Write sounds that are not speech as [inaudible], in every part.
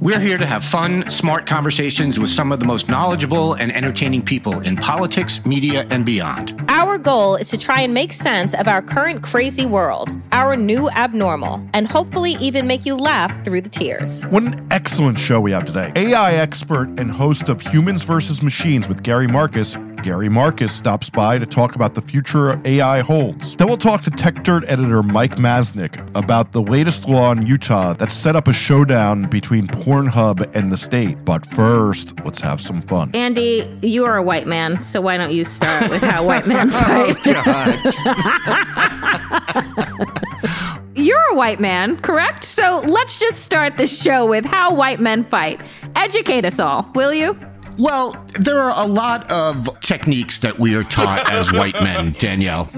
We're here to have fun, smart conversations with some of the most knowledgeable and entertaining people in politics, media, and beyond. Our goal is to try and make sense of our current crazy world, our new abnormal, and hopefully even make you laugh through the tears. What an excellent show we have today. AI expert and host of Humans versus Machines with Gary Marcus. Gary Marcus stops by to talk about the future AI holds. Then we'll talk to Techdirt editor Mike Masnick about the latest law in Utah that set up a showdown between Pornhub and the state. But first, let's have some fun. Andy, you are a white man, so why don't you start with how white men [laughs] fight? Oh, [laughs] You're a white man, correct? So let's just start the show with how white men fight. Educate us all, will you? Well, there are a lot of techniques that we are taught [laughs] as white men, Danielle.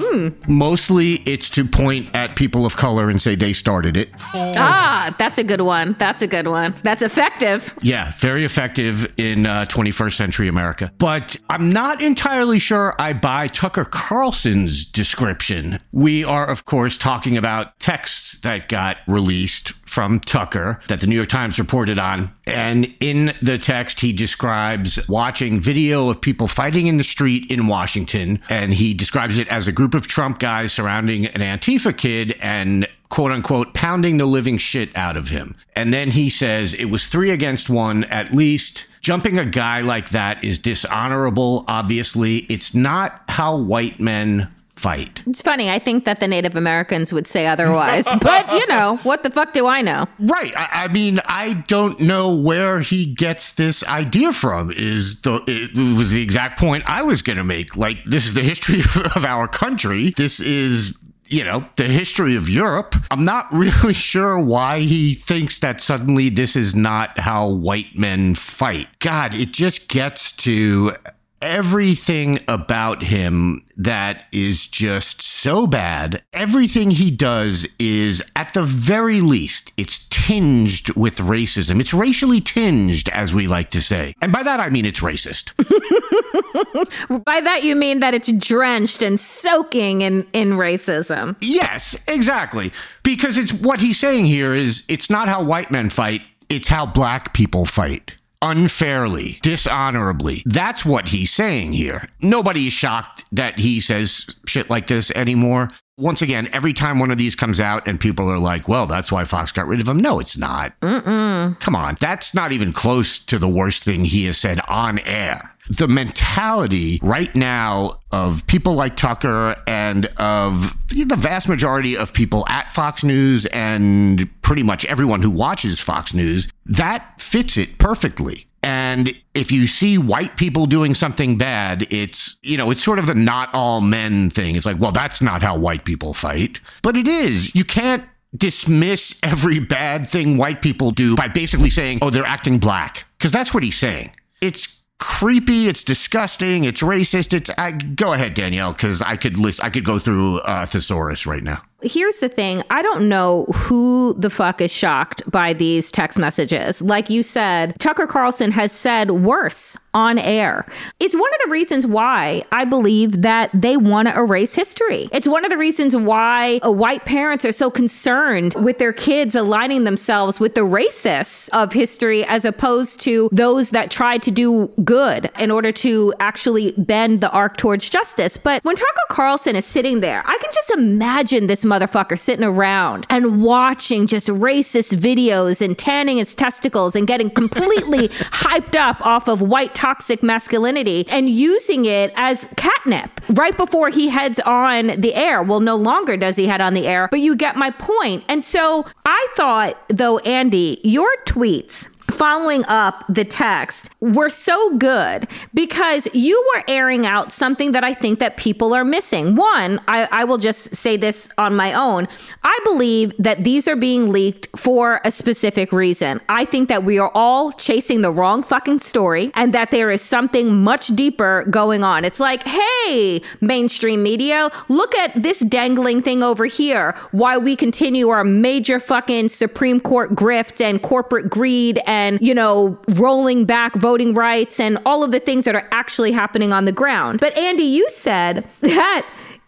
Mostly it's to point at people of color and say they started it. Ah, that's a good one. That's a good one. That's effective. Yeah, very effective in uh, 21st century America. But I'm not entirely sure I buy Tucker Carlson's description. We are, of course, talking about texts that got released from Tucker that the New York Times reported on. And in the text, he describes watching video of people fighting in the street in Washington. And he describes it as a group of Trump guys surrounding an Antifa kid and quote unquote pounding the living shit out of him. And then he says it was three against one at least. Jumping a guy like that is dishonorable, obviously. It's not how white men fight. It's funny. I think that the Native Americans would say otherwise. [laughs] but, you know, what the fuck do I know? Right. I, I mean, I don't know where he gets this idea from. Is the it was the exact point I was going to make. Like, this is the history [laughs] of our country. This is you know, the history of Europe. I'm not [laughs] really sure why he thinks that suddenly this is not how white men fight. God, it just gets to everything about him that is just so bad. Everything he does is, at the very least, it's tinged with racism. It's racially tinged, as we like to say. And by that, I mean it's racist. [laughs] By that, you mean that it's drenched and soaking in, in racism. yes, exactly. Because it's what he's saying here is it's not how white men fight, it's how black people fight. Unfairly, dishonorably. That's what he's saying here. Nobody is shocked that he says shit like this anymore. Once again, every time one of these comes out and people are like, well, that's why Fox got rid of him. No, it's not. Mm-mm. Come on. That's not even close to the worst thing he has said on air. The mentality right now of people like Tucker and of the vast majority of people at Fox News and pretty much everyone who watches Fox News, that fits it perfectly. And if you see white people doing something bad, it's, you know, it's sort of the not all men thing. It's like, well, that's not how white people fight. But it is. You can't dismiss every bad thing white people do by basically saying, oh, they're acting black. Because that's what he's saying. It's creepy. It's disgusting. It's racist. It's, I, go ahead, Danielle, because I could list, I could go through uh, thesaurus right now. Here's the thing I don't know who the fuck is shocked by these text messages. Like you said, Tucker Carlson has said worse on air. It's one of the reasons why I believe that they want to erase history. It's one of the reasons why uh, white parents are so concerned with their kids aligning themselves with the racists of history as opposed to those that tried to do good in order to actually bend the arc towards justice. But when Tucker Carlson is sitting there, I can just imagine this motherfucker sitting around and watching just racist videos and tanning his testicles and getting completely [laughs] hyped up off of white toxic masculinity and using it as catnip right before he heads on the air. Well, no longer does he head on the air, but you get my point. And so I thought, though, Andy, your tweets following up the text were so good because you were airing out something that I think that people are missing. One, I, I, will just say this on my own. I believe that these are being leaked for a specific reason. I think that we are all chasing the wrong fucking story and that there is something much deeper going on. It's like, hey, mainstream media, look at this dangling thing over here Why we continue our major fucking Supreme Court grift and corporate greed and and, you know, rolling back voting rights and all of the things that are actually happening on the ground. But Andy, you said that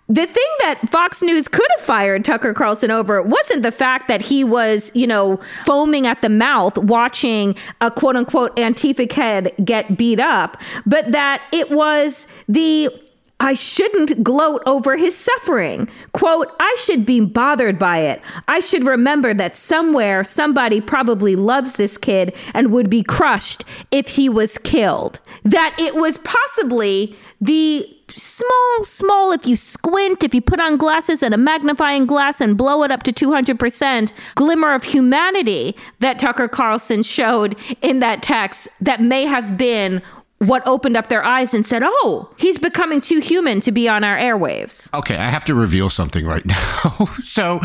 the thing that Fox News could have fired Tucker Carlson over wasn't the fact that he was, you know, foaming at the mouth watching a quote unquote Antifa head get beat up, but that it was the I shouldn't gloat over his suffering. Quote, I should be bothered by it. I should remember that somewhere somebody probably loves this kid and would be crushed if he was killed. That it was possibly the small, small, if you squint, if you put on glasses and a magnifying glass and blow it up to 200%, glimmer of humanity that Tucker Carlson showed in that text that may have been what opened up their eyes and said, "Oh, he's becoming too human to be on our airwaves." Okay, I have to reveal something right [laughs] now. so,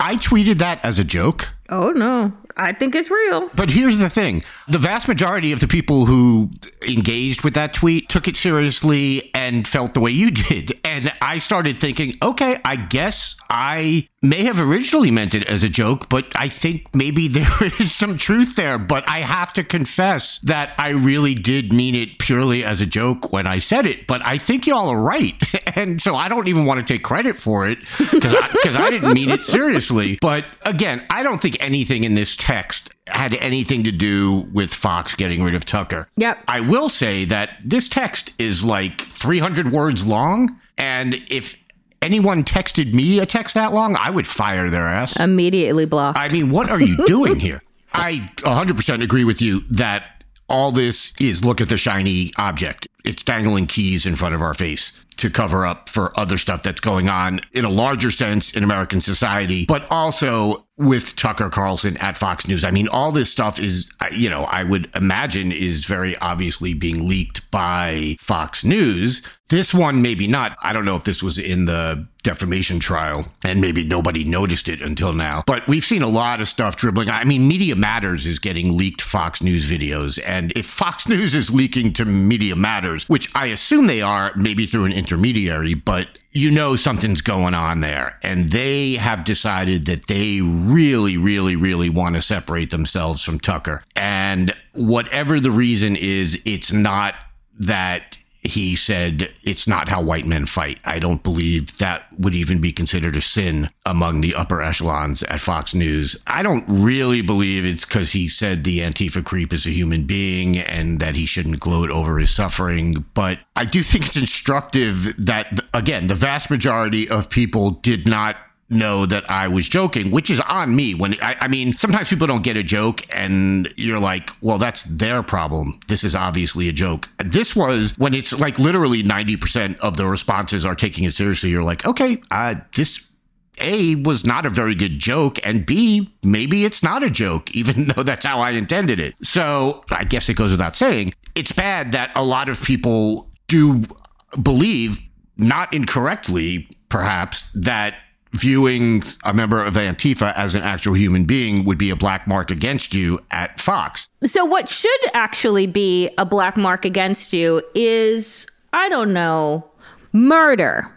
I tweeted that as a joke. Oh no. I think it's real. But here's the thing the vast majority of the people who engaged with that tweet took it seriously and felt the way you did. And I started thinking, okay, I guess I may have originally meant it as a joke, but I think maybe [laughs] there is some truth there. But I have to confess that I really did mean it purely as a joke when I said it. But I think y'all are right. [laughs] And so I don't even want to take credit for it because I, I, didn't mean it seriously. But again, I don't think anything in this text had anything to do with Fox getting rid of Tucker. Yep. I will say that this text is like 300 words long. And if anyone texted me a text that long, I would fire their ass. Immediately block. I mean, what are you [laughs] doing here? I 100% agree with you that all this is look at the shiny object. It's dangling keys in front of our face to cover up for other stuff that's going on in a larger sense in American society, but also with Tucker Carlson at Fox News. I mean, all this stuff is, you know, I would imagine is very obviously being leaked by Fox News. This one, maybe not. I don't know if this was in the defamation trial and maybe nobody noticed it until now. But we've seen a lot of stuff dribbling. I mean, Media Matters is getting leaked Fox News videos. And if Fox News is leaking to Media Matters, which I assume they are, maybe through an intermediary, but you know something's going on there. And they have decided that they really, really, really want to separate themselves from Tucker. And whatever the reason is, it's not that he said it's not how white men fight. I don't believe that would even be considered a sin among the upper echelons at Fox News. I don't really believe it's because he said the Antifa creep is a human being and that he shouldn't gloat over his suffering. But I do think it's instructive that, again, the vast majority of people did not know that I was joking, which is on me. When I, I, mean, sometimes people don't get a joke and you're like, well, that's their problem. This is obviously a joke. This was when it's like literally 90% of the responses are taking it seriously. You're like, okay, uh, this a was not a very good joke, and B, maybe it's not a joke, [laughs] even though that's how I intended it. So I guess it goes without saying, it's bad that a lot of people do believe, not incorrectly, perhaps, that viewing a member of Antifa as an actual human being would be a black mark against you at Fox. So, what should actually be a black mark against you is, I don't know, murder.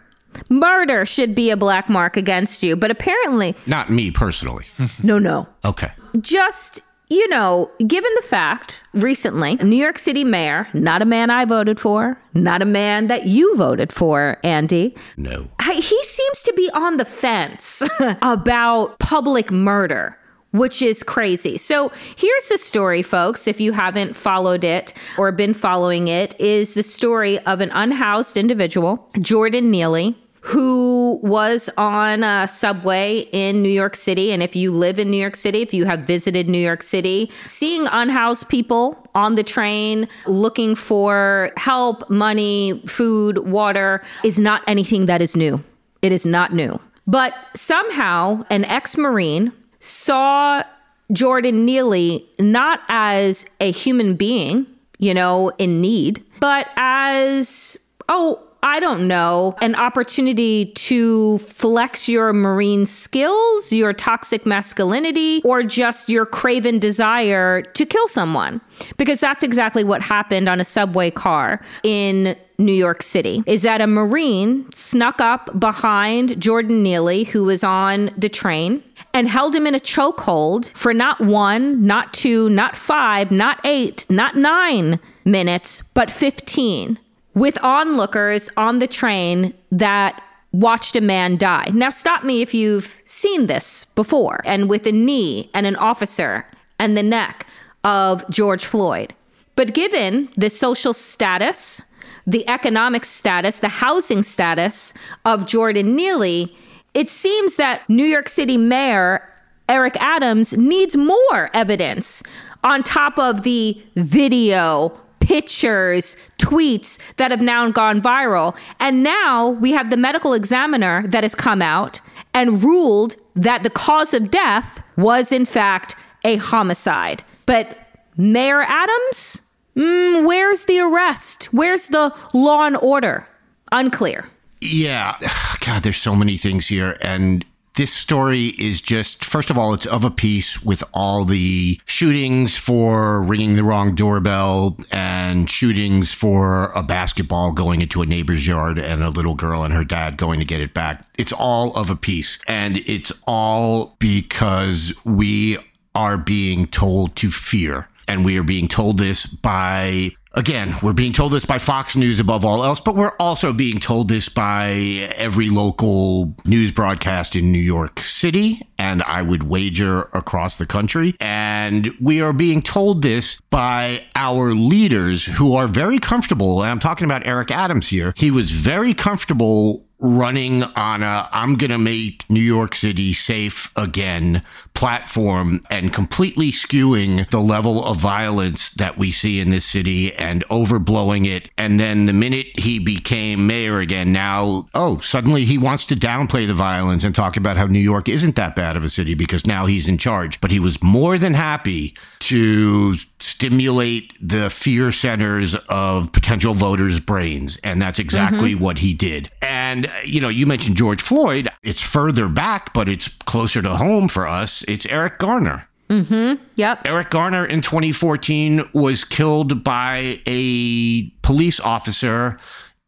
Murder should be a black mark against you, but apparently. Not me personally. no, no. Okay. Just you know, given the fact recently, New York City mayor, not a man I voted for, not a man that you voted for, Andy. No. He seems to be on the fence [laughs] about public murder which is crazy. So here's the story, folks. If you haven't followed it or been following it, is the story of an unhoused individual, Jordan Neely, who was on a subway in New York City. And if you live in New York City, if you have visited New York City, seeing unhoused people on the train looking for help, money, food, water is not anything that is new. It is not new. But somehow, an ex Marine saw Jordan Neely not as a human being, you know, in need, but as, oh, I don't know, an opportunity to flex your marine skills, your toxic masculinity, or just your craven desire to kill someone. Because that's exactly what happened on a subway car in New York City. Is that a Marine snuck up behind Jordan Neely, who was on the train, and held him in a chokehold for not one, not two, not five, not eight, not nine minutes, but 15 with onlookers on the train that watched a man die. Now, stop me if you've seen this before, and with a knee and an officer and the neck of George Floyd. But given the social status, the economic status, the housing status of Jordan Neely, it seems that New York City Mayor Eric Adams needs more evidence on top of the video pictures, tweets that have now gone viral. And now we have the medical examiner that has come out and ruled that the cause of death was, in fact, a homicide. But Mayor Adams, mm, where's the arrest? Where's the law and order? Unclear. Yeah. [sighs] God, there's so many things here. And this story is just, first of all, it's of a piece with all the shootings for ringing the wrong doorbell and shootings for a basketball going into a neighbor's yard and a little girl and her dad going to get it back. It's all of a piece. And it's all because we are being told to fear. And we are being told this by Again, we're being told this by Fox News above all else, but we're also being told this by every local news broadcast in New York City, and I would wager across the country. And we are being told this by our leaders who are very comfortable. And I'm talking about Eric Adams here. He was very comfortable running on a I'm going to make New York City safe again platform and completely skewing the level of violence that we see in this city and overblowing it. And then the minute he became mayor again, now, oh, suddenly he wants to downplay the violence and talk about how New York isn't that bad of a city because now he's in charge. But he was more than happy to stimulate the fear centers of potential voters' brains. And that's exactly mm-hmm. what he did. And, you know, you mentioned George Floyd. It's further back, but it's closer to home for us. It's Eric Garner. Mm-hmm. Yep. Eric Garner in 2014 was killed by a police officer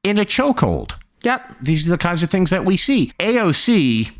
in a chokehold. Yep. These are the kinds of things that we see. AOC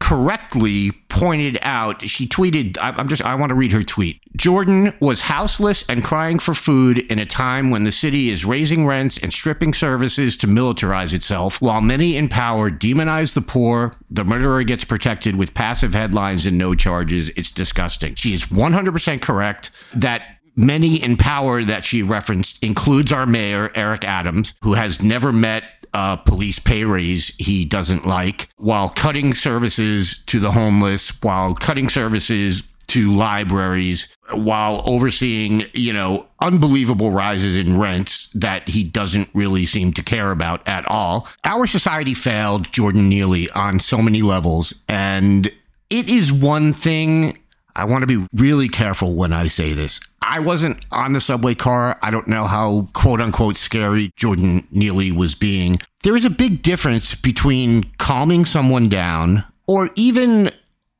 correctly pointed out she tweeted i'm just i want to read her tweet. Jordan was houseless and crying for food in a time when the city is raising rents and stripping services to militarize itself while many in power demonize the poor the murderer gets protected with passive headlines and no charges. It's disgusting. She is 100% correct that many in power that she referenced includes our mayor eric adams who has never met police pay raise he doesn't like, while cutting services to the homeless, while cutting services to libraries, while overseeing, you know, unbelievable rises in rents that he doesn't really seem to care about at all. Our society failed Jordan Neely on so many levels. And it is one thing I want to be really careful when I say this. I wasn't on the subway car. I don't know how quote unquote scary Jordan Neely was being. There is a big difference between calming someone down or even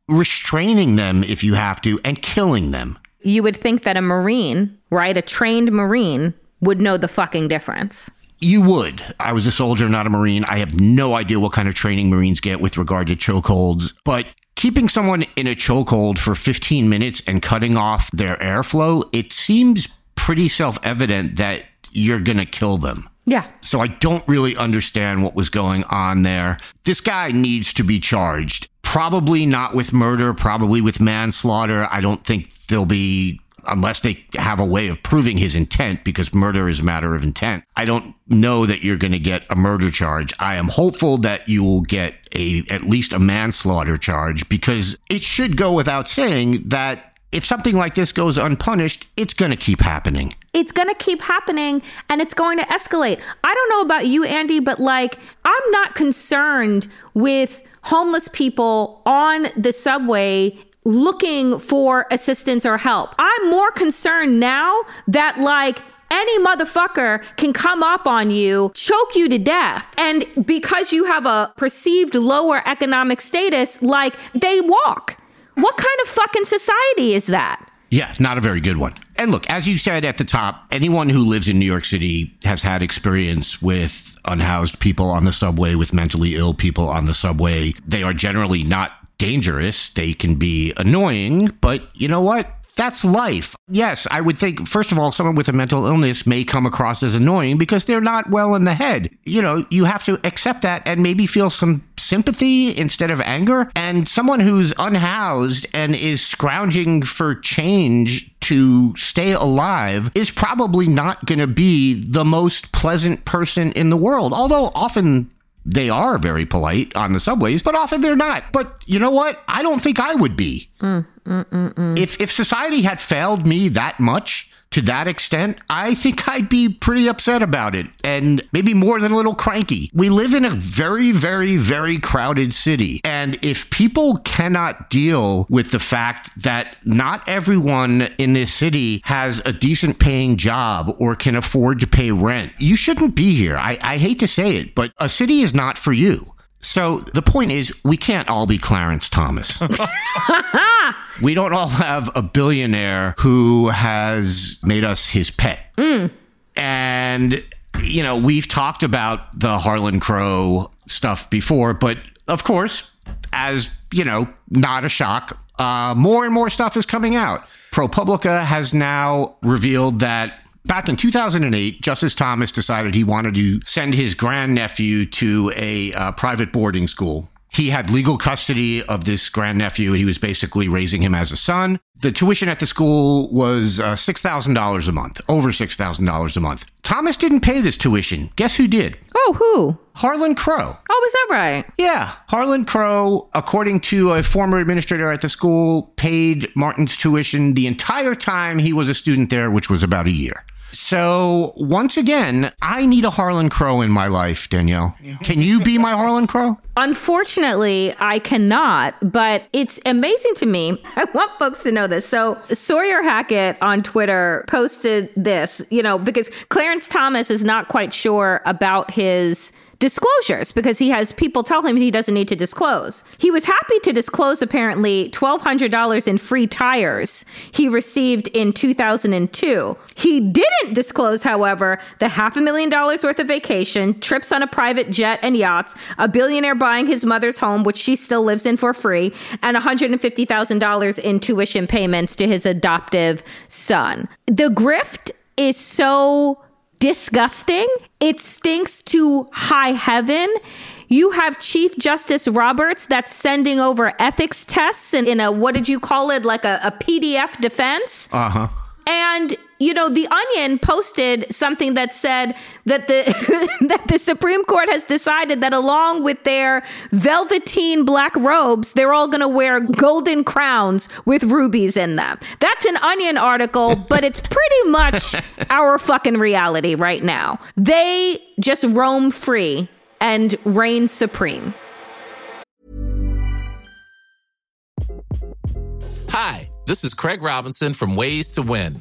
restraining them if you have to and killing them. You would think that a Marine, right, a trained Marine, would know the fucking difference. You would. I was a soldier, not a Marine. I have no idea what kind of training Marines get with regard to chokeholds, but keeping someone in a chokehold for 15 minutes and cutting off their airflow, it seems pretty self evident that you're going to kill them. Yeah. So I don't really understand what was going on there. This guy needs to be charged. Probably not with murder, probably with manslaughter. I don't think there'll be unless they have a way of proving his intent, because murder is a matter of intent. I don't know that you're going to get a murder charge. I am hopeful that you will get a at least a manslaughter charge because it should go without saying that if something like this goes unpunished, it's going to keep happening. It's going to keep happening and it's going to escalate. I don't know about you, Andy, but like, I'm not concerned with homeless people on the subway looking for assistance or help. I'm more concerned now that, like, any motherfucker can come up on you, choke you to death. And because you have a perceived lower economic status, like they walk. What kind of fucking society is that? Yeah, not a very good one. And look, as you said at the top, anyone who lives in New York City has had experience with unhoused people on the subway, with mentally ill people on the subway. They are generally not dangerous. They can be annoying, but you know what? That's life. Yes, I would think, first of all, someone with a mental illness may come across as annoying because they're not well in the head. You know, you have to accept that and maybe feel some sympathy instead of anger. And someone who's unhoused and is scrounging for change to stay alive is probably not going to be the most pleasant person in the world. Although often they are very polite on the subways, but often they're not. But you know what? I don't think I would be. Mm, mm, mm, if if society had failed me that much, to that extent, I think I'd be pretty upset about it and maybe more than a little cranky. We live in a very, very, very crowded city. And if people cannot deal with the fact that not everyone in this city has a decent paying job or can afford to pay rent, you shouldn't be here. I, I hate to say it, but a city is not for you. So the point is, we can't all be Clarence Thomas. [laughs] we don't all have a billionaire who has made us his pet. Mm. And, you know, we've talked about the Harlan Crow stuff before, but of course, as, you know, not a shock, uh, more and more stuff is coming out. ProPublica has now revealed that Back in 2008, Justice Thomas decided he wanted to send his grandnephew to a uh, private boarding school. He had legal custody of this grandnephew and he was basically raising him as a son. The tuition at the school was uh, $6,000 a month, over $6,000 a month. Thomas didn't pay this tuition. Guess who did? Oh, who? Harlan Crow. Oh, is that right? Yeah. Harlan Crow, according to a former administrator at the school, paid Martin's tuition the entire time he was a student there, which was about a year. So once again, I need a Harlan Crow in my life, Danielle. Can you be my Harlan Crow? Unfortunately, I cannot, but it's amazing to me. [laughs] I want folks to know this. So Sawyer Hackett on Twitter posted this, you know, because Clarence Thomas is not quite sure about his disclosures because he has people tell him he doesn't need to disclose. He was happy to disclose apparently $1,200 in free tires he received in 2002. He didn't disclose, however, the half a million dollars worth of vacation, trips on a private jet and yachts, a billionaire buying his mother's home, which she still lives in for free, and $150,000 in tuition payments to his adoptive son. The grift is so disgusting. It stinks to high heaven. You have Chief Justice Roberts that's sending over ethics tests in, in a, what did you call it? Like a, a PDF defense. Uh huh. And you know, the Onion posted something that said that the [laughs] that the Supreme Court has decided that along with their velveteen black robes, they're all going to wear golden crowns with rubies in them. That's an Onion article, [laughs] but it's pretty much [laughs] our fucking reality right now. They just roam free and reign supreme. Hi, this is Craig Robinson from Ways to Win.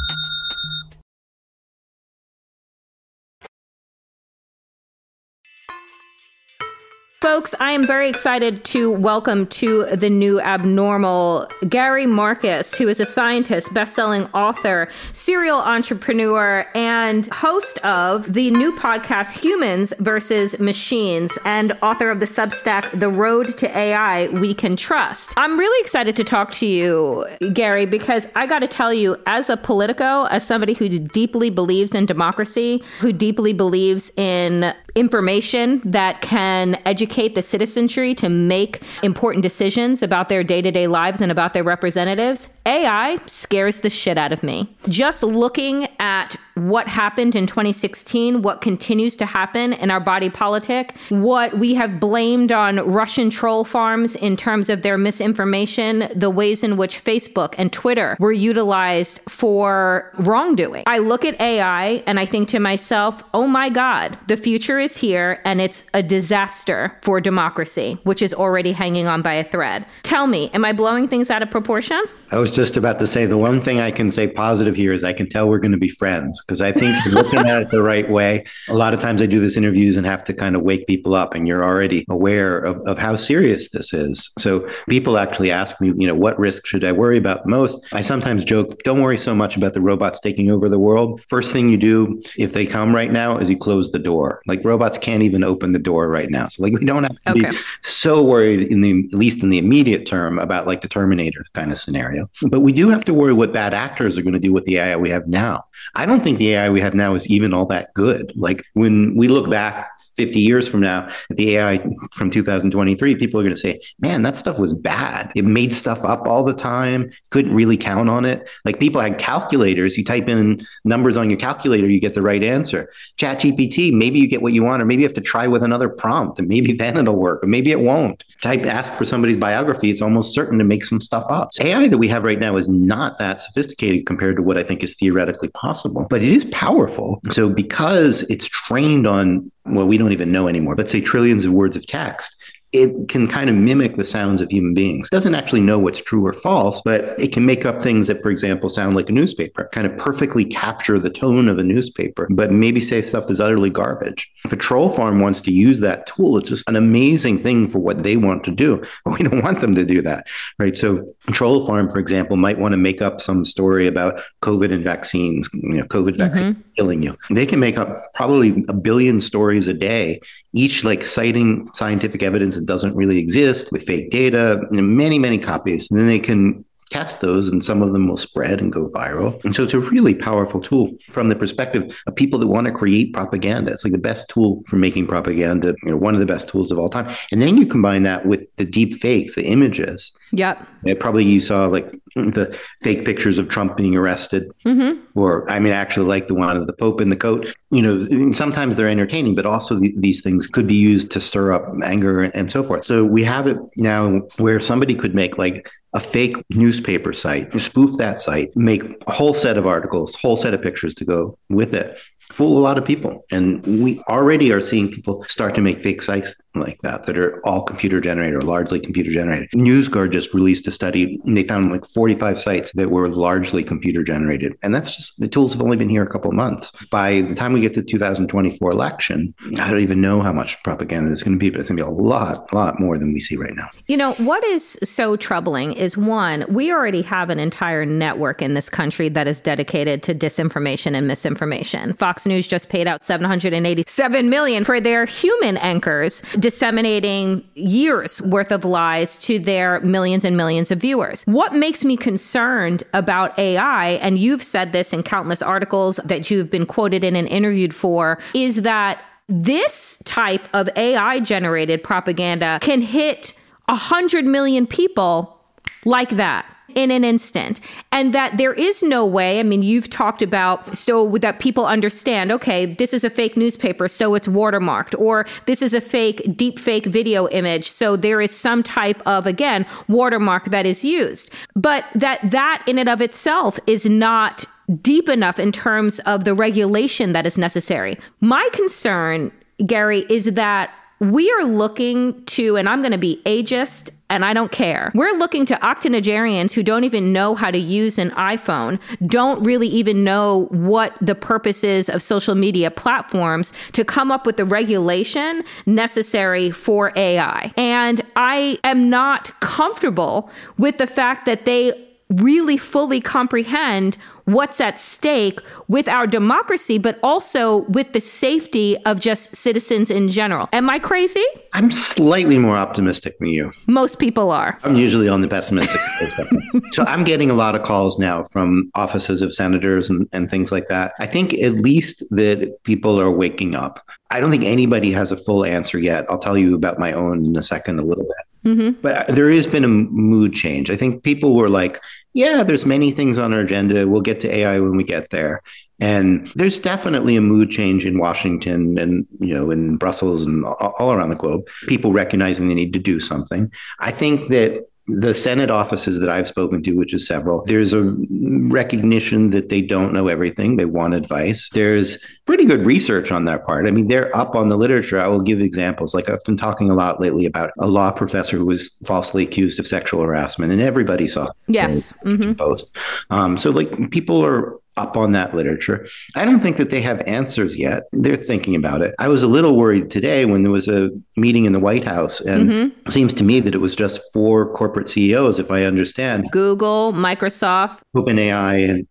Folks, I am very excited to welcome to the new abnormal Gary Marcus, who is a scientist, best-selling author, serial entrepreneur, and host of the new podcast Humans versus Machines, and author of the Substack The Road to AI We Can Trust. I'm really excited to talk to you, Gary, because I got to tell you, as a Politico, as somebody who deeply believes in democracy, who deeply believes in information that can educate the citizenry to make important decisions about their day to day lives and about their representatives, AI scares the shit out of me. Just looking at what happened in 2016, what continues to happen in our body politic, what we have blamed on Russian troll farms in terms of their misinformation, the ways in which Facebook and Twitter were utilized for wrongdoing. I look at AI and I think to myself, oh my God, the future is here and it's a disaster for democracy, which is already hanging on by a thread. Tell me, am I blowing things out of proportion? I was just about to say the one thing I can say positive here is I can tell we're going to be friends because I think you're looking at it the right way. A lot of times I do this interviews and have to kind of wake people up, and you're already aware of, of how serious this is. So people actually ask me, you know, what risk should I worry about the most? I sometimes joke, don't worry so much about the robots taking over the world. First thing you do if they come right now is you close the door. Like robots can't even open the door right now. So like we don't have to Okay. be so worried in the at least in the immediate term about like the Terminator kind of scenario. But we do have to worry what bad actors are going to do with the AI we have now. I don't think the AI we have now is even all that good. Like when we look back 50 years from now at the AI from 2023, people are going to say, man, that stuff was bad. It made stuff up all the time, couldn't really count on it. Like people had calculators. You type in numbers on your calculator, you get the right answer. ChatGPT, maybe you get what you want, or maybe you have to try with another prompt, and maybe [laughs] then it'll work, or maybe it won't. Type ask for somebody's biography, it's almost certain to make some stuff up. So AI that we have right now is not that sophisticated compared to what I think is theoretically possible, but it is powerful. So because it's trained on, well, we don't even know anymore, let's say trillions of words of text, it can kind of mimic the sounds of human beings. It doesn't actually know what's true or false, but it can make up things that, for example, sound like a newspaper, kind of perfectly capture the tone of a newspaper, but maybe say stuff that's utterly garbage. If a troll farm wants to use that tool, it's just an amazing thing for what they want to do. But [laughs] we don't want them to do that, right? So a troll farm, for example, might want to make up some story about COVID and vaccines, you know, COVID vaccines mm-hmm. killing you. They can make up probably a billion stories a day each like citing scientific evidence that doesn't really exist with fake data, many, many copies. And then they can test those and some of them will spread and go viral. And so it's a really powerful tool from the perspective of people that want to create propaganda. It's like the best tool for making propaganda, you know, one of the best tools of all time. And then you combine that with the deep fakes, the images. Yep. Yeah, probably you saw like the fake pictures of Trump being arrested, mm-hmm. or I mean, I actually, like the one of the Pope in the coat. You know, sometimes they're entertaining, but also the, these things could be used to stir up anger and so forth. So we have it now where somebody could make like a fake newspaper site, spoof that site, make a whole set of articles, whole set of pictures to go with it, fool a lot of people. And we already are seeing people start to make fake sites like that that are all computer generated or largely computer generated. NewsGuard just released a study and they found like 45 sites that were largely computer generated. And that's just the tools have only been here a couple of months. By the time we get to 2024 election, I don't even know how much propaganda is going to be, but it's going to be a lot, a lot more than we see right now. You know, what is so troubling is one, we already have an entire network in this country that is dedicated to disinformation and misinformation. Fox News just paid out 787 million for their human anchors disseminating years worth of lies to their millions and millions of viewers. What makes me concerned about AI, and you've said this in countless articles that you've been quoted in and interviewed for, is that this type of AI generated propaganda can hit 100 million people like that in an instant. And that there is no way i mean you've talked about so that people understand okay this is a fake newspaper so it's watermarked or this is a fake deep fake video image so there is some type of again watermark that is used. But that that in and of itself is not deep enough in terms of the regulation that is necessary. My concern gary is that we are looking to, and I'm going to be ageist and I don't care. We're looking to octogenarians who don't even know how to use an iPhone, don't really even know what the purpose is of social media platforms to come up with the regulation necessary for AI. And I am not comfortable with the fact that they really fully comprehend what's at stake with our democracy, but also with the safety of just citizens in general. Am I crazy? I'm slightly more optimistic than you. Most people are. I'm usually on the pessimistic [laughs] so I'm getting a lot of calls now from offices of senators and, and things like that. I think at least that people are waking up. I don't think anybody has a full answer yet. I'll tell you about my own in a second, a little bit. Mm-hmm. But there has been a mood change. I think people were like, yeah, there's many things on our agenda. We'll get to AI when we get there. And there's definitely a mood change in Washington and, you know, in Brussels and all around the globe. People recognizing they need to do something. I think that the Senate offices that I've spoken to, which is several, there's a recognition that they don't know everything. They want advice. There's pretty good research on that part. I mean, they're up on the literature. I will give examples. Like I've been talking a lot lately about a law professor who was falsely accused of sexual harassment, and everybody saw yes mm-hmm. post. Um, so like people are up on that literature. I don't think that they have answers yet. They're thinking about it. I was a little worried today when there was a meeting in the White House, and mm-hmm. it seems to me that it was just four corporate CEOs, if I understand Google, Microsoft, OpenAI, and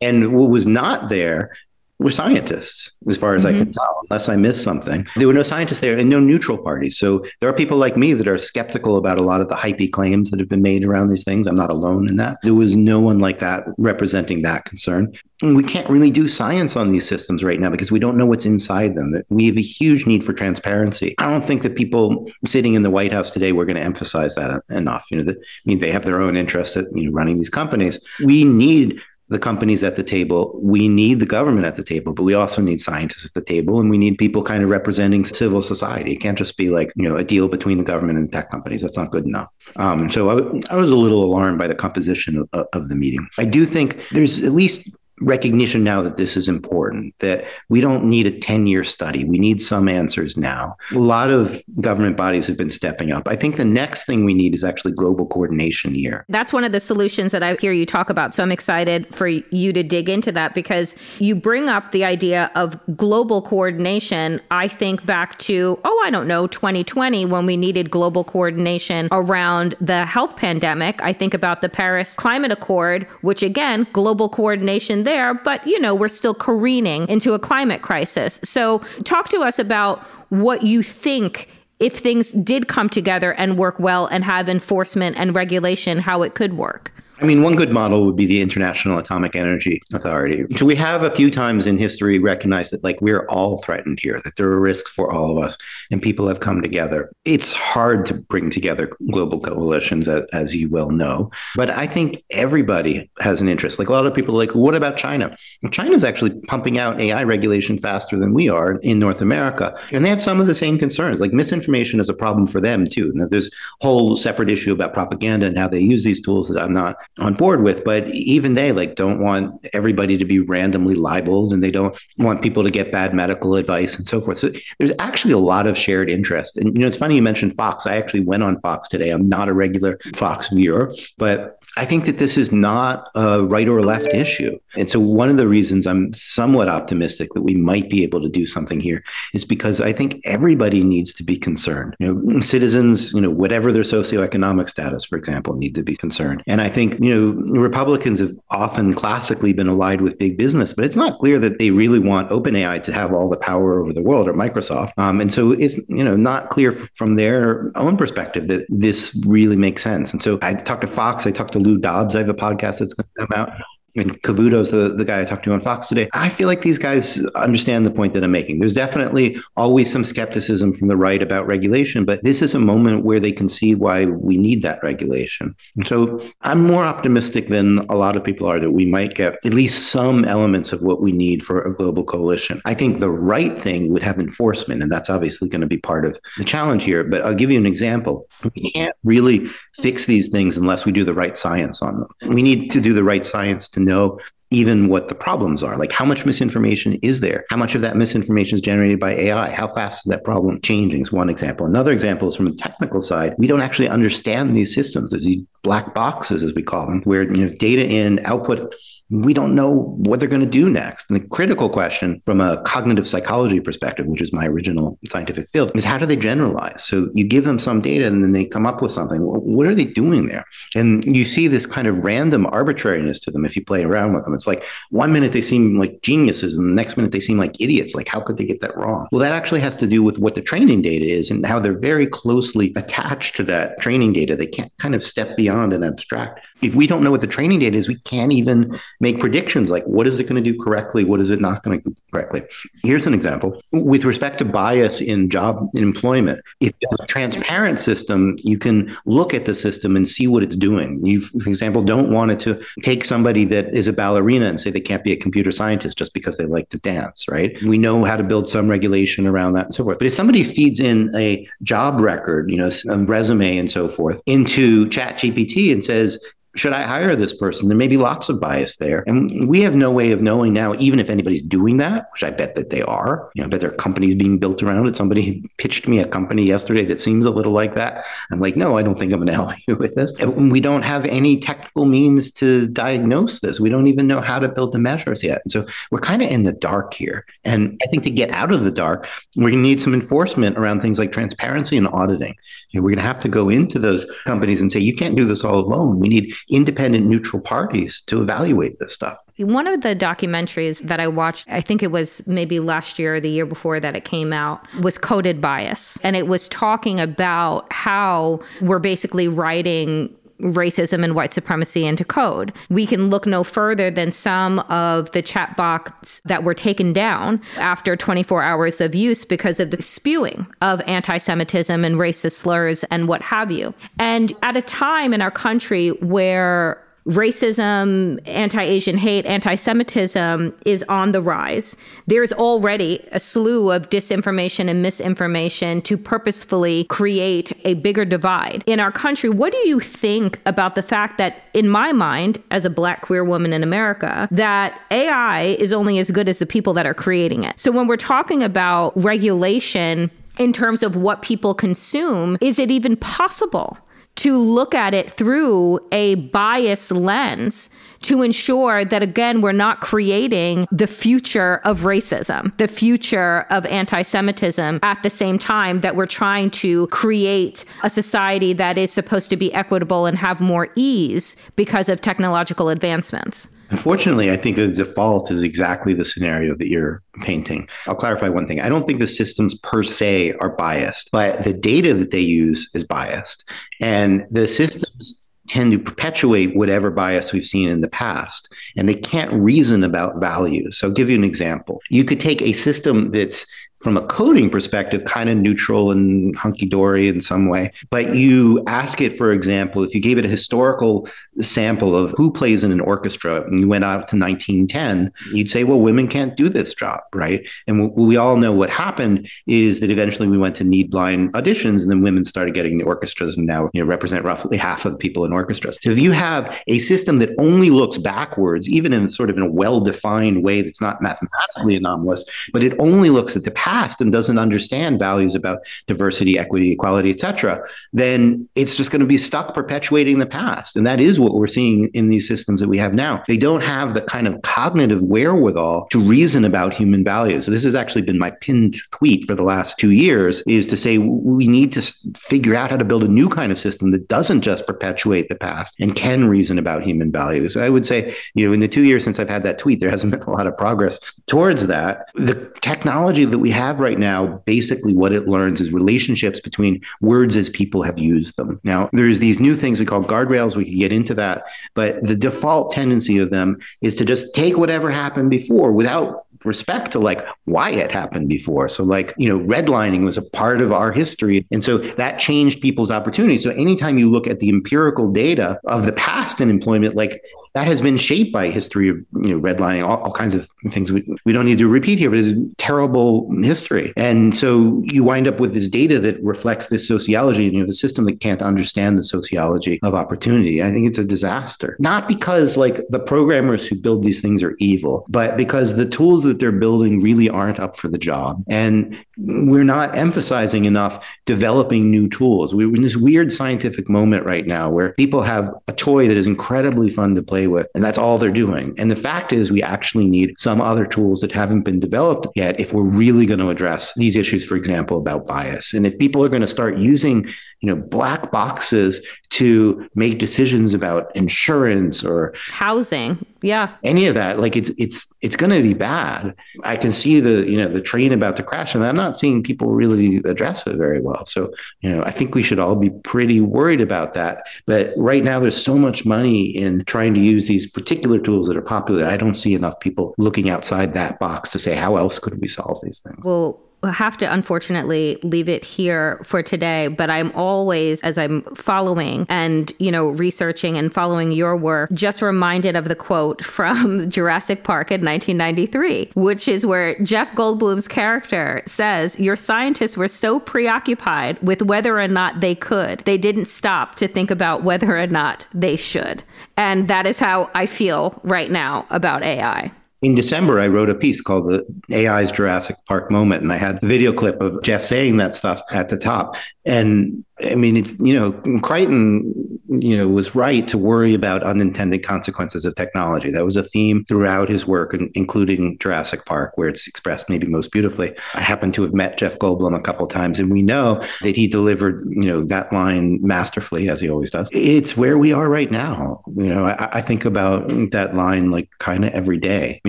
And what was not there were scientists, as far as mm-hmm. I can tell, unless I missed something. There were no scientists there and no neutral parties. So there are people like me that are skeptical about a lot of the hypey claims that have been made around these things. I'm not alone in that. There was no one like that representing that concern. And we can't really do science on these systems right now because we don't know what's inside them. We have a huge need for transparency. I don't think that people sitting in the White House today were going to emphasize that enough. You know, that, I mean, they have their own interest in you know, running these companies. We need the companies at the table. We need the government at the table, but we also need scientists at the table, and we need people kind of representing civil society. It can't just be like you know a deal between the government and the tech companies. That's not good enough. Um, so I, was a little alarmed by the composition of, of the meeting. I do think there's at least recognition now that this is important, that we don't need a 10 year study. We need some answers now. A lot of government bodies have been stepping up. I think the next thing we need is actually global coordination here. That's one of the solutions that I hear you talk about. So I'm excited for you to dig into that because you bring up the idea of global coordination. I think back to, oh, I don't know, 2020 when we needed global coordination around the health pandemic. I think about the Paris Climate Accord, which again, global coordination there, but you know, we're still careening into a climate crisis. So, talk to us about what you think if things did come together and work well and have enforcement and regulation, how it could work. I mean, one good model would be the International Atomic Energy Authority. So we have a few times in history recognized that like we're all threatened here, that there are risks for all of us, and people have come together. It's hard to bring together global coalitions, as, as you well know, but I think everybody has an interest. Like a lot of people, are like, what about China? Well, China's actually pumping out AI regulation faster than we are in North America, and they have some of the same concerns. Like misinformation is a problem for them too. And there's a whole separate issue about propaganda and how they use these tools that I'm not on board with. But even they like don't want everybody to be randomly libeled, and they don't want people to get bad medical advice and so forth. So there's actually a lot of shared interest. And you know, it's funny you mentioned Fox. I actually went on Fox today. I'm not a regular Fox viewer, but I think that this is not a right or left issue. And so, one of the reasons I'm somewhat optimistic that we might be able to do something here is because I think everybody needs to be concerned. You know, citizens, you know, whatever their socioeconomic status, for example, need to be concerned. And I think, you know, Republicans have often classically been allied with big business, but it's not clear that they really want OpenAI to have all the power over the world or Microsoft. Um, and so, it's, you know, not clear from their own perspective that this really makes sense. And so, I talked to Fox, I talked to Lou Dobbs. I have a podcast that's going to come out and Cavuto's the, the guy I talked to on Fox today. I feel like these guys understand the point that I'm making. There's definitely always some skepticism from the right about regulation, but this is a moment where they can see why we need that regulation. And so I'm more optimistic than a lot of people are that we might get at least some elements of what we need for a global coalition. I think the right thing would have enforcement, and that's obviously going to be part of the challenge here. But I'll give you an example. We can't really fix these things unless we do the right science on them. We need to do the right science to know even what the problems are. Like how much misinformation is there? How much of that misinformation is generated by AI? How fast is that problem changing? Is one example. Another example is from the technical side. We don't actually understand these systems. There's these black boxes, as we call them, where you know data in, output we don't know what they're going to do next. And the critical question from a cognitive psychology perspective, which is my original scientific field, is how do they generalize? So you give them some data and then they come up with something. What are they doing there? And you see this kind of random arbitrariness to them if you play around with them. It's like one minute they seem like geniuses and the next minute they seem like idiots. Like, how could they get that wrong? Well, that actually has to do with what the training data is and how they're very closely attached to that training data. They can't kind of step beyond and abstract. If we don't know what the training data is, we can't even make predictions like what is it going to do correctly, what is it not going to do correctly. Here's an example with respect to bias in job employment. If you have a transparent system, you can look at the system and see what it's doing. You, for example, don't want it to take somebody that is a ballerina and say they can't be a computer scientist just because they like to dance, right? We know how to build some regulation around that and so forth. But if somebody feeds in a job record, you know, a resume and so forth into ChatGPT and says, should I hire this person? There may be lots of bias there. And we have no way of knowing now, even if anybody's doing that, which I bet that they are. You know, I bet there are companies being built around it. Somebody [laughs] pitched me a company yesterday that seems a little like that. I'm like, no, I don't think I'm going [laughs] to help you with this. And we don't have any technical means to diagnose this. We don't even know how to build the measures yet. And so we're kind of in the dark here. And I think to get out of the dark, we're going to need some enforcement around things like transparency and auditing. You know, we're going to have to go into those companies and say, you can't do this all alone. We need independent, neutral parties to evaluate this stuff. One of the documentaries that I watched, I think it was maybe last year or the year before that it came out, was Coded Bias. And it was talking about how we're basically writing racism and white supremacy into code. We can look no further than some of the chat bots that were taken down after 24 hours of use because of the spewing of anti Semitism and racist slurs and what have you. And at a time in our country where racism, anti Asian hate, anti Semitism is on the rise. There's already a slew of disinformation and misinformation to purposefully create a bigger divide in our country. What do you think about the fact that, in my mind, as a black queer woman in America, that AI is only as good as the people that are creating it? So when we're talking about regulation, in terms of what people consume, is it even possible to look at it through a bias lens to ensure that, again, we're not creating the future of racism, the future of anti Semitism at the same time that we're trying to create a society that is supposed to be equitable and have more ease because of technological advancements. Unfortunately, I think the default is exactly the scenario that you're painting. I'll clarify one thing. I don't think the systems per se are biased, but the data that they use is biased. And the systems tend to perpetuate whatever bias we've seen in the past and they can't reason about values. So I'll give you an example. You could take a system that's from a coding perspective, kind of neutral and hunky dory in some way. But you ask it, for example, if you gave it a historical sample of who plays in an orchestra and you went out to 1910, you'd say, well, women can't do this job, right? And we all know what happened is that eventually we went to need blind auditions and then women started getting the orchestras and now you know, represent roughly half of the people in orchestras. So if you have a system that only looks backwards, even in sort of in a well defined way that's not mathematically anomalous, but it only looks at the past past and doesn't understand values about diversity, equity, equality, etc., then it's just going to be stuck perpetuating the past. And that is what we're seeing in these systems that we have now. They don't have the kind of cognitive wherewithal to reason about human values. This has actually been my pinned tweet for the last two years is to say we need to figure out how to build a new kind of system that doesn't just perpetuate the past and can reason about human values. I would say, you know, in the two years since I've had that tweet, there hasn't been a lot of progress towards that. The technology that we have have right now, basically what it learns is relationships between words as people have used them. Now, there's these new things we call guardrails. We can get into that. But the default tendency of them is to just take whatever happened before without respect to like why it happened before. So like, you know, redlining was a part of our history. And so that changed people's opportunities. So anytime you look at the empirical data of the past in employment, like that has been shaped by history of you know redlining, all, all kinds of things we, we don't need to repeat here, but it's terrible history. And so you wind up with this data that reflects this sociology, and you have a system that can't understand the sociology of opportunity. I think it's a disaster. Not because like the programmers who build these things are evil, but because the tools that they're building really aren't up for the job. And we're not emphasizing enough developing new tools. We're in this weird scientific moment right now where people have a toy that is incredibly fun to play with. And that's all they're doing. And the fact is, we actually need some other tools that haven't been developed yet if we're really going to address these issues, for example, about bias. And if people are going to start using you know black boxes to make decisions about insurance or housing. Yeah. any of that. Like it's it's it's going to be bad. I can see the you know the train about to crash and i'm not seeing people really address it very well. So you know i think we should all be pretty worried about that. But right now there's so much money in trying to use these particular tools that are popular i don't see enough people looking outside that box to say how else could we solve these things? Well have to unfortunately leave it here for today, but I'm always, as I'm following and, you know, researching and following your work, just reminded of the quote [laughs] from Jurassic Park in 1993, which is where Jeff Goldblum's character says, Your scientists were so preoccupied with whether or not they could, they didn't stop to think about whether or not they should. And that is how I feel right now about AI in December, I wrote a piece called The AI's Jurassic Park Moment, and I had a video clip of Jeff saying that stuff at the top. And I mean, it's, you know, Crichton, you know, was right to worry about unintended consequences of technology. That was a theme throughout his work, including Jurassic Park, where it's expressed maybe most beautifully. I happen to have met Jeff Goldblum a couple times, and we know that he delivered, you know, that line masterfully, as he always does. It's where we are right now. You know, I, I think about that line like kind of every day. I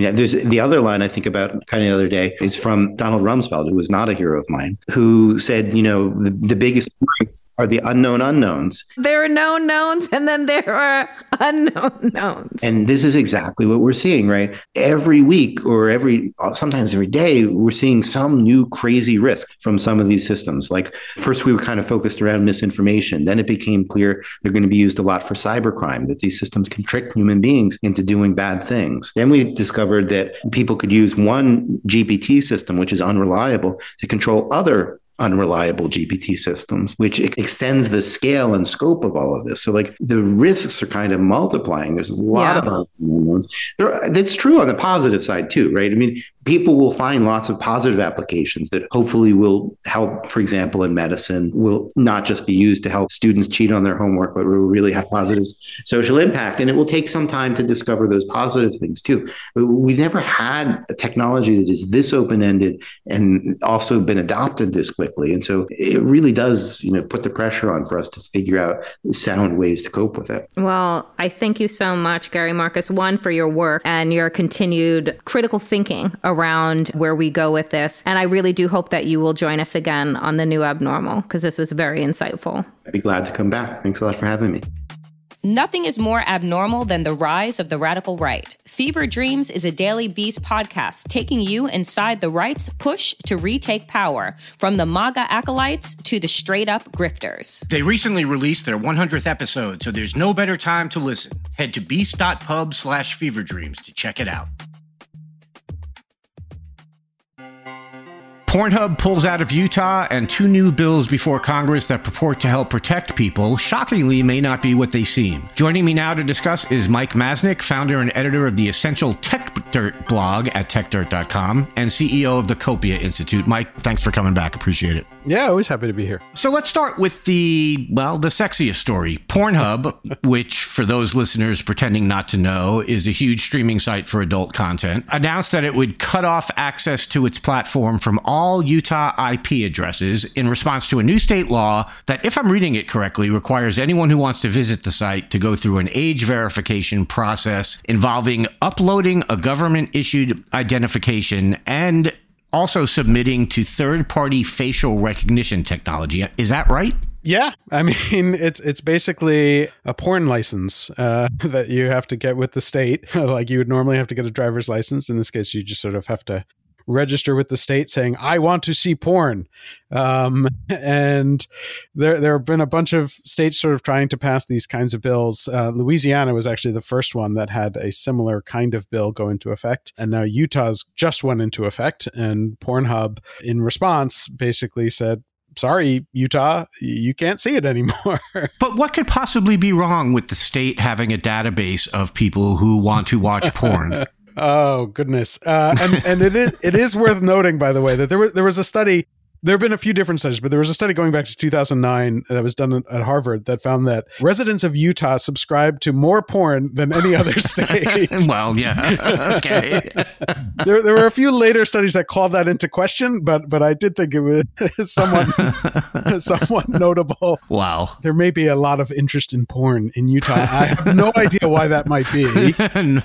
mean, there's the other line I think about kind of the other day is from Donald Rumsfeld, who was not a hero of mine, who said, you know, the, the biggest are the unknown unknowns. There are known knowns and then there are unknown knowns. And this is exactly what we're seeing, right? Every week or every sometimes every day, we're seeing some new crazy risk from some of these systems. Like first we were kind of focused around misinformation. Then it became clear they're going to be used a lot for cybercrime, that these systems can trick human beings into doing bad things. Then we discovered that people could use one GPT system, which is unreliable, to control other unreliable GPT systems, which extends the scale and scope of all of this. So, like the risks are kind of multiplying. There's a lot yeah. of unknowns. There, that's true on the positive side too, right? I mean, people will find lots of positive applications that hopefully will help, for example, in medicine, will not just be used to help students cheat on their homework, but will really have positive social impact. And it will take some time to discover those positive things too. We've never had a technology that is this open ended and also been adopted this quickly. And so it really does, you know, put the pressure on for us to figure out sound ways to cope with it. Well, I thank you so much, Gary Marcus, one, for your work and your continued critical thinking around where we go with this. And I really do hope that you will join us again on the new abnormal because this was very insightful. I'd be glad to come back. Thanks a lot for having me. Nothing is more abnormal than the rise of the radical right. Fever Dreams is a Daily Beast podcast taking you inside the right's push to retake power, from the MAGA acolytes to the straight up grifters. They recently released their 100th episode, so there's no better time to listen. Head to beast.pub slash fever dreams to check it out. Pornhub pulls out of Utah, and two new bills before Congress that purport to help protect people shockingly may not be what they seem. Joining me now to discuss is Mike Masnick, founder and editor of the Essential Tech Dirt blog at techdirt.com and CEO of the Copia Institute. Mike, thanks for coming back. Appreciate it. Yeah, always happy to be here. So let's start with the, well, the sexiest story. Pornhub, [laughs] which for those listeners pretending not to know, is a huge streaming site for adult content, announced that it would cut off access to its platform from all Utah IP addresses in response to a new state law that, if I'm reading it correctly, requires anyone who wants to visit the site to go through an age verification process involving uploading a government issued identification and also submitting to third party facial recognition technology. Is that right? Yeah, I [laughs] mean it's it's basically a porn license uh, [laughs] that you have to get with the state, [laughs] like you would normally have to get a driver's license. In this case, you just sort of have to register with the state saying I want to see porn. Um, [laughs] and there there have been a bunch of states sort of trying to pass these kinds of bills. Uh, Louisiana was actually the first one that had a similar kind of bill go into effect, and now Utah's just went into effect. And Pornhub, in response, basically said. Sorry, Utah, you can't see it anymore. [laughs] but what could possibly be wrong with the state having a database of people who want to watch porn? [laughs] Oh goodness, uh, and and it is it is worth noting, by the way, that there was there was a study there have been a few different studies, but there was a study going back to 2009 that was done at Harvard that found that residents of Utah subscribe to more porn than any other [laughs] state. well, yeah, okay. [laughs] there, there were a few later studies that called that into question, but but I did think it was [laughs] somewhat somewhat notable. Wow, there may be a lot of interest in porn in Utah. I have no idea why that might be.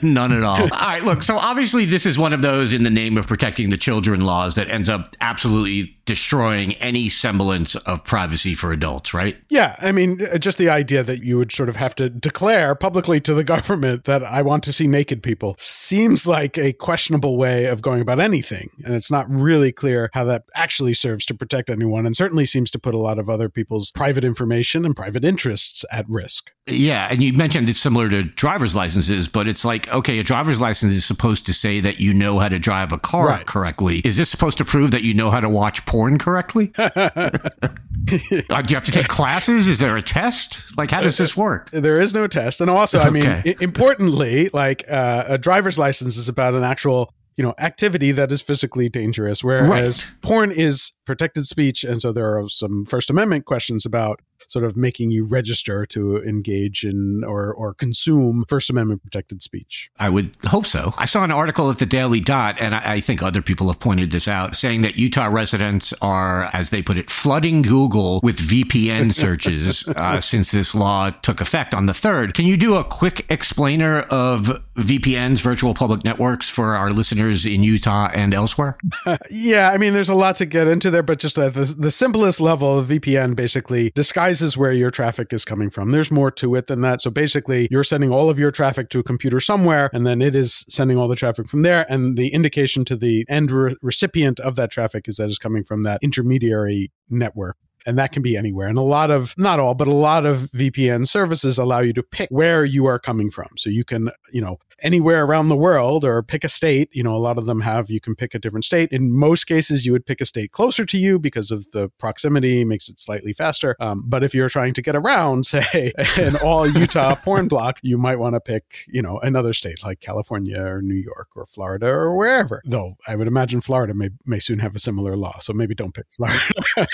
None at all. All right, look. So obviously, this is one of those in the name of protecting the children laws that ends up absolutely destroying any semblance of privacy for adults, right? Yeah. I mean, uh, just the idea that you would sort of have to declare publicly to the [laughs] government that I want to see naked people seems like a questionable way of going about anything. And it's not really clear how that actually serves to protect anyone and certainly seems to put a lot of other people's private information and private interests at risk. Yeah. And you mentioned it's similar to driver's licenses, but it's like, okay, a driver's license is supposed to say that you know how to drive a car right. correctly. Is this supposed to prove that you know how to watch porn correctly? [laughs] [laughs] uh, do you have to take classes? Is there a test? Like, how does this work? There is no test. And also, I mean, okay. importantly, like uh, a driver's license is about an actual you know activity that is physically dangerous whereas right. porn is protected speech and so there are some first amendment questions about sort of making you register to engage in or or consume first amendment protected speech. I would hope so. I saw an article at the daily dot and I, I think other people have pointed this out saying that utah residents are as they put it flooding google with vpn [laughs] searches uh, since this law took effect on the third. Can you do a quick explainer of vpns virtual public networks for our listeners in utah and elsewhere? [laughs] Yeah i mean there's a lot to get into there but just at the, the simplest level vpn basically disguises where your traffic is coming from. There's more to it than that. So basically, you're sending all of your traffic to a computer somewhere, and then it is sending all the traffic from there. And the indication to the end re- recipient of that traffic is that it's coming from that intermediary network. And that can be anywhere. And a lot of, not all, but a lot of VPN services allow you to pick where you are coming from. So you can, you know, anywhere around the world or pick a state. You know, a lot of them have, you can pick a different state. In most cases, you would pick a state closer to you because of the proximity makes it slightly faster. Um, but if you're trying to get around, [laughs] say, an all Utah porn block, you might want to pick, you know, another state like California or New York or Florida or wherever. Though I would imagine Florida may, may soon have a similar law. So maybe don't pick Florida.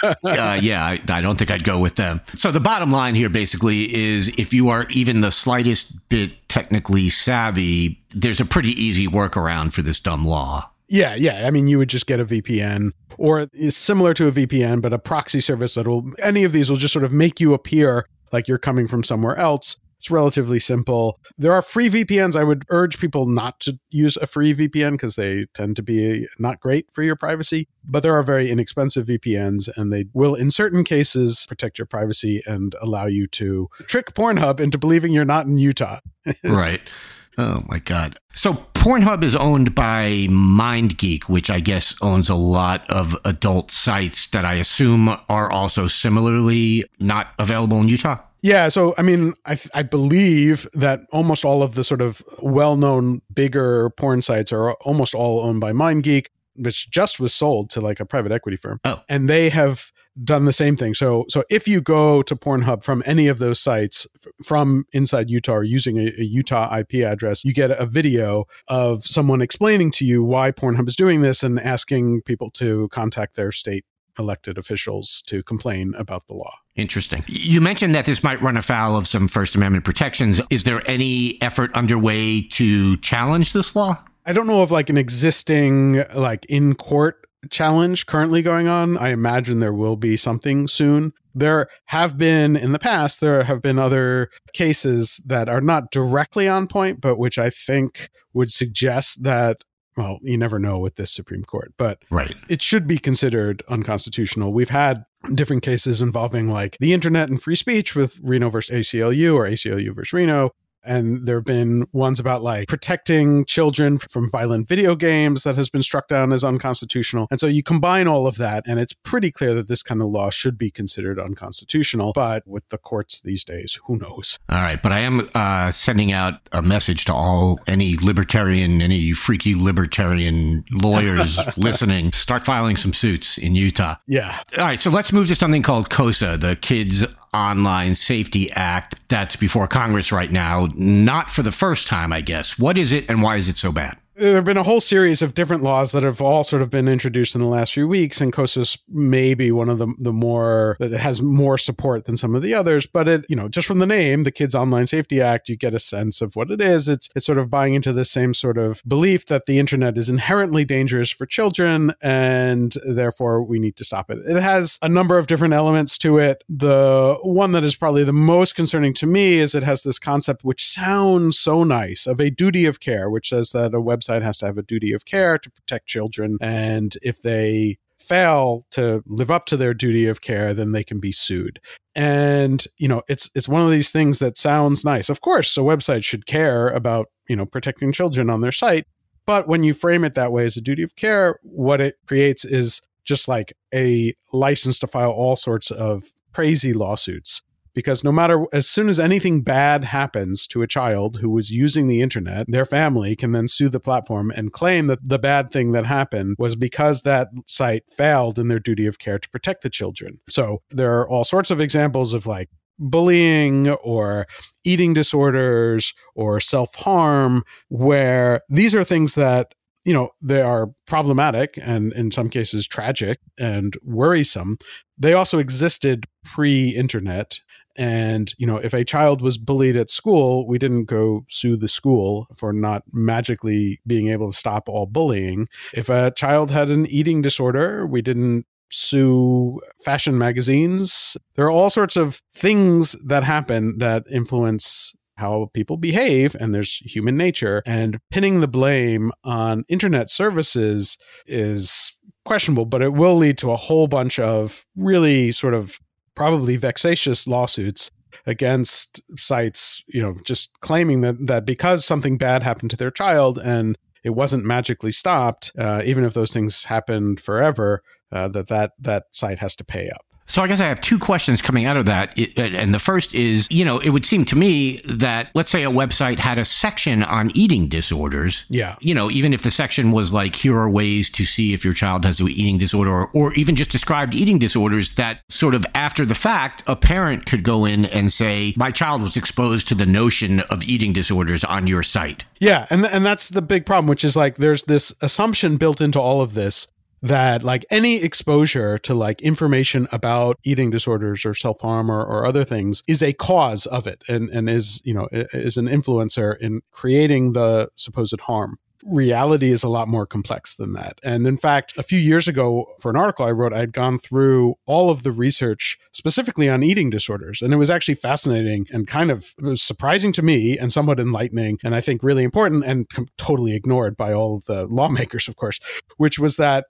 uh, yeah, I, I don't think I'd go with them. So the bottom line here basically is if you are even the slightest bit technically savvy, there's a pretty easy workaround for this dumb law. Yeah, yeah. I mean, you would just get a VPN or similar to a VPN, but a proxy service that will, any of these will just sort of make you appear like you're coming from somewhere else. It's relatively simple. There are free VPNs. I would urge people not to use a free VPN because they tend to be not great for your privacy. But there are very inexpensive VPNs, and they will, in certain cases, protect your privacy and allow you to trick Pornhub into believing you're not in Utah. [laughs] right. Oh my God. So Pornhub is owned by MindGeek, which I guess owns a lot of adult sites that I assume are also similarly not available in Utah. Yeah, so I mean, I I believe that almost all of the sort of well-known bigger porn sites are almost all owned by MindGeek, which just was sold to like a private equity firm. Oh. And they have done the same thing. So so if you go to Pornhub from any of those sites from inside Utah or using a, a, Utah IP address, you get a video of someone explaining to you why Pornhub is doing this and asking people to contact their state elected officials to complain about the law. Interesting. You mentioned that this might run afoul of some First Amendment protections. Is there any effort underway to challenge this law? I don't know of like an existing like in court challenge currently going on. I imagine there will be something soon. There have been in the past, there have been other cases that are not directly on point, but which I think would suggest that well, you never know with this Supreme Court, but right. it should be considered unconstitutional. We've had different cases involving like the internet and free speech with Reno versus ACLU or ACLU versus Reno. And there have been ones about like protecting children from violent video games that has been struck down as unconstitutional. And so you combine all of that, and it's pretty clear that this kind of law should be considered unconstitutional. But with the courts these days, who knows? All right. But I am uh, sending out a message to all any libertarian, any freaky libertarian lawyers [laughs] listening. Start filing some suits in Utah. Yeah. All right. So let's move to something called KOSA, the Kids Online Safety Act that's before Congress right now, not for the first time, I guess. What is it and why is it so bad? There have been a whole series of different laws that have all sort of been introduced in the last few weeks, and KOSA's may be one of the the more that has more support than some of the others. But it, you know, just from the name, the Kids Online Safety Act, you get a sense of what it is. It's it's sort of buying into the same sort of belief that the internet is inherently dangerous for children, and therefore we need to stop it. It has a number of different elements to it. The one that is probably the most concerning to me is it has this concept which sounds so nice of a duty of care, which says that a website website has to have a duty of care to protect children. And if they fail to live up to their duty of care, then they can be sued. And you know, it's it's one of these things that sounds nice. Of course, a website should care about you know protecting children on their site, but when you frame it that way as a duty of care, what it creates is just like a license to file all sorts of crazy lawsuits because no matter as soon as anything bad happens to a child who was using the internet, their family can then sue the platform and claim that the bad thing that happened was because that site failed in their duty of care to protect the children. So there are all sorts of examples of like bullying or eating disorders or self harm, where these are things that you know they are problematic and in some cases tragic and worrisome they also existed pre-internet and, you know, if a child was bullied at school, we didn't go sue the school for not magically being able to stop all bullying. If a child had an eating disorder, we didn't sue fashion magazines. There are all sorts of things that happen that influence how people behave and there's human nature and pinning the blame on internet services is questionable but it will lead to a whole bunch of really sort of probably vexatious lawsuits against sites, you know, just claiming that that because something bad happened to their child and it wasn't magically stopped, uh, even if those things happened forever, uh, that that that site has to pay up. So I guess I have two questions coming out of that. It, and the first is, you know, it would seem to me that let's say a website had a section on eating disorders. Yeah. You know, even if the section was like, here are ways to see if your child has an eating disorder or, or even just described eating disorders that sort of after the fact, a parent could go in and say, my child was exposed to the notion of eating disorders on your site. Yeah, and and that's the big problem, which is like there's this assumption built into all of this that like any exposure to like information about eating disorders or self-harm or, or other things is a cause of it and and is you know is an influencer in creating the supposed harm reality is a lot more complex than that. And in fact, a few years ago, for an article I wrote, I had gone through all of the research specifically on eating disorders. And it was actually fascinating and kind of surprising to me and somewhat enlightening. And I think really important and totally ignored by all of the lawmakers, of course, which was that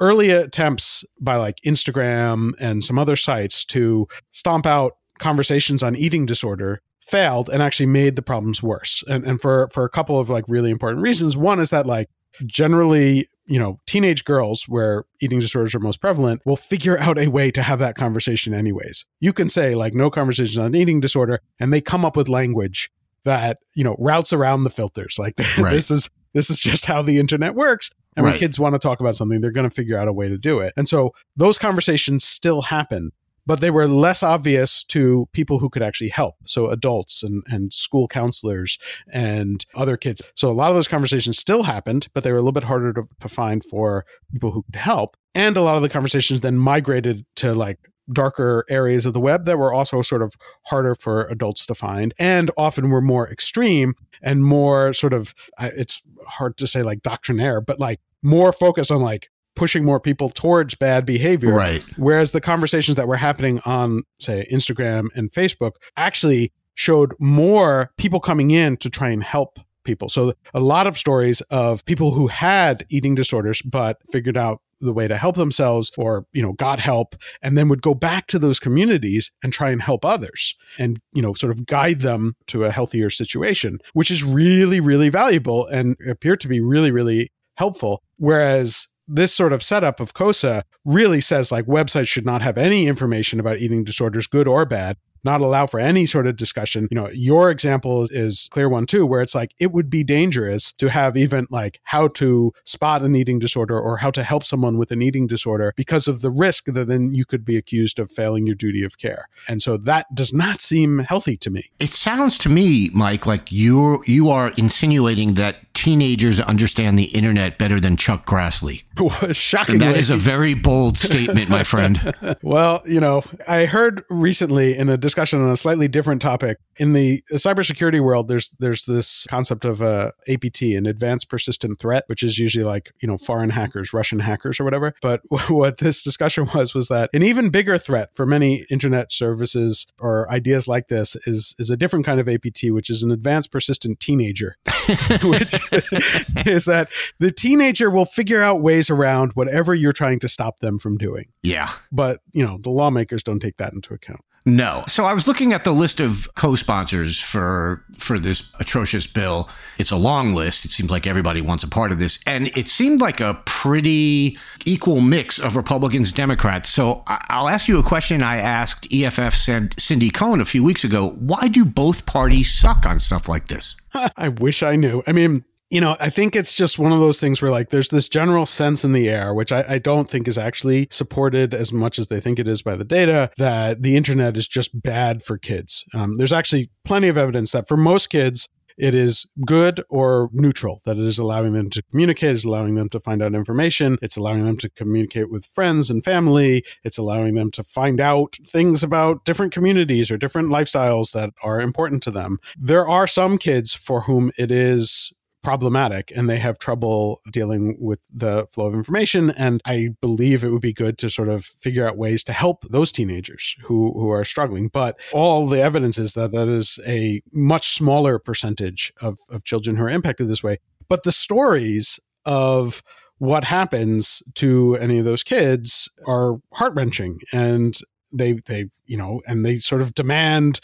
early attempts by like Instagram and some other sites to stomp out conversations on eating disorder failed and actually made the problems worse. And and for for a couple of like really important reasons. One is that like generally you know, teenage girls where eating disorders are most prevalent will figure out a way to have that conversation anyways. You can say like no conversations on eating disorder and they come up with language that, you know, routes around the filters. Like [laughs] Right. this is this is just how the internet works. And when kids want to talk about something, they're going to figure out a way to do it. And so those conversations still happen, but they were less obvious to people who could actually help. So adults and, and school counselors and other kids. So a lot of those conversations still happened, but they were a little bit harder to, to find for people who could help. And a lot of the conversations then migrated to like darker areas of the web that were also sort of harder for adults to find and often were more extreme and more sort of it's hard to say like doctrinaire but like more focus on like pushing more people towards bad behavior Right. whereas the conversations that were happening on say Instagram and Facebook actually showed more people coming in to try and help people. So a lot of stories of people who had eating disorders but figured out the way to help themselves or you know got help and then would go back to those communities and try and help others and you know sort of guide them to a healthier situation which is really really valuable and appeared to be really really helpful. Whereas this sort of setup of KOSA really says like websites should not have any information about eating disorders, good or bad, not allow for any sort of discussion. You know, your example is, is clear one too, where it's like it would be dangerous to have even like how to spot an eating disorder or how to help someone with an eating disorder because of the risk that then you could be accused of failing your duty of care. And so that does not seem healthy to me. It sounds to me, Mike, like you're you are insinuating that teenagers understand the internet better than Chuck Grassley. [laughs] Shockingly. That is a very bold statement, my friend. [laughs] well, you know, I heard recently in a discussion on a slightly different topic in the cybersecurity world. There's there's this concept of uh, APT, an advanced persistent threat, which is usually like you know foreign hackers, Russian hackers, or whatever. But [laughs] what this discussion was was that an even bigger threat for many internet services or ideas like this is is a different kind of APT, which is an advanced persistent teenager, [laughs] which [laughs] is that the teenager will figure out ways around whatever you're trying to stop them from doing. Yeah. But, you know, the lawmakers don't take that into account. No. So I was looking at the list of co-sponsors for for this atrocious bill. It's a long list. It seems like everybody wants a part of this, and it seemed like a pretty equal mix of Republicans, Democrats. So I'll ask you a question I asked EFF Cin- Cindy Cohn a few weeks ago. Why do both parties suck on stuff like this? [laughs] I wish I knew. I mean, you know, I think it's just one of those things where like there's this general sense in the air, which I, I don't think is actually supported as much as they think it is by the data, that the internet is just bad for kids. Um, there's actually plenty of evidence that for most kids, it is good or neutral, that it is allowing them to communicate, is allowing them to find out information, it's allowing them to communicate with friends and family, it's allowing them to find out things about different communities or different lifestyles that are important to them. There are some kids for whom it is problematic and they have trouble dealing with the flow of information. And i believe it would be good to sort of figure out ways to help those teenagers who who are struggling. But all the evidence is that that is a much smaller percentage of of children who are impacted this way. But the stories of what happens to any of those kids are heart-wrenching. And they they you know and they sort of demand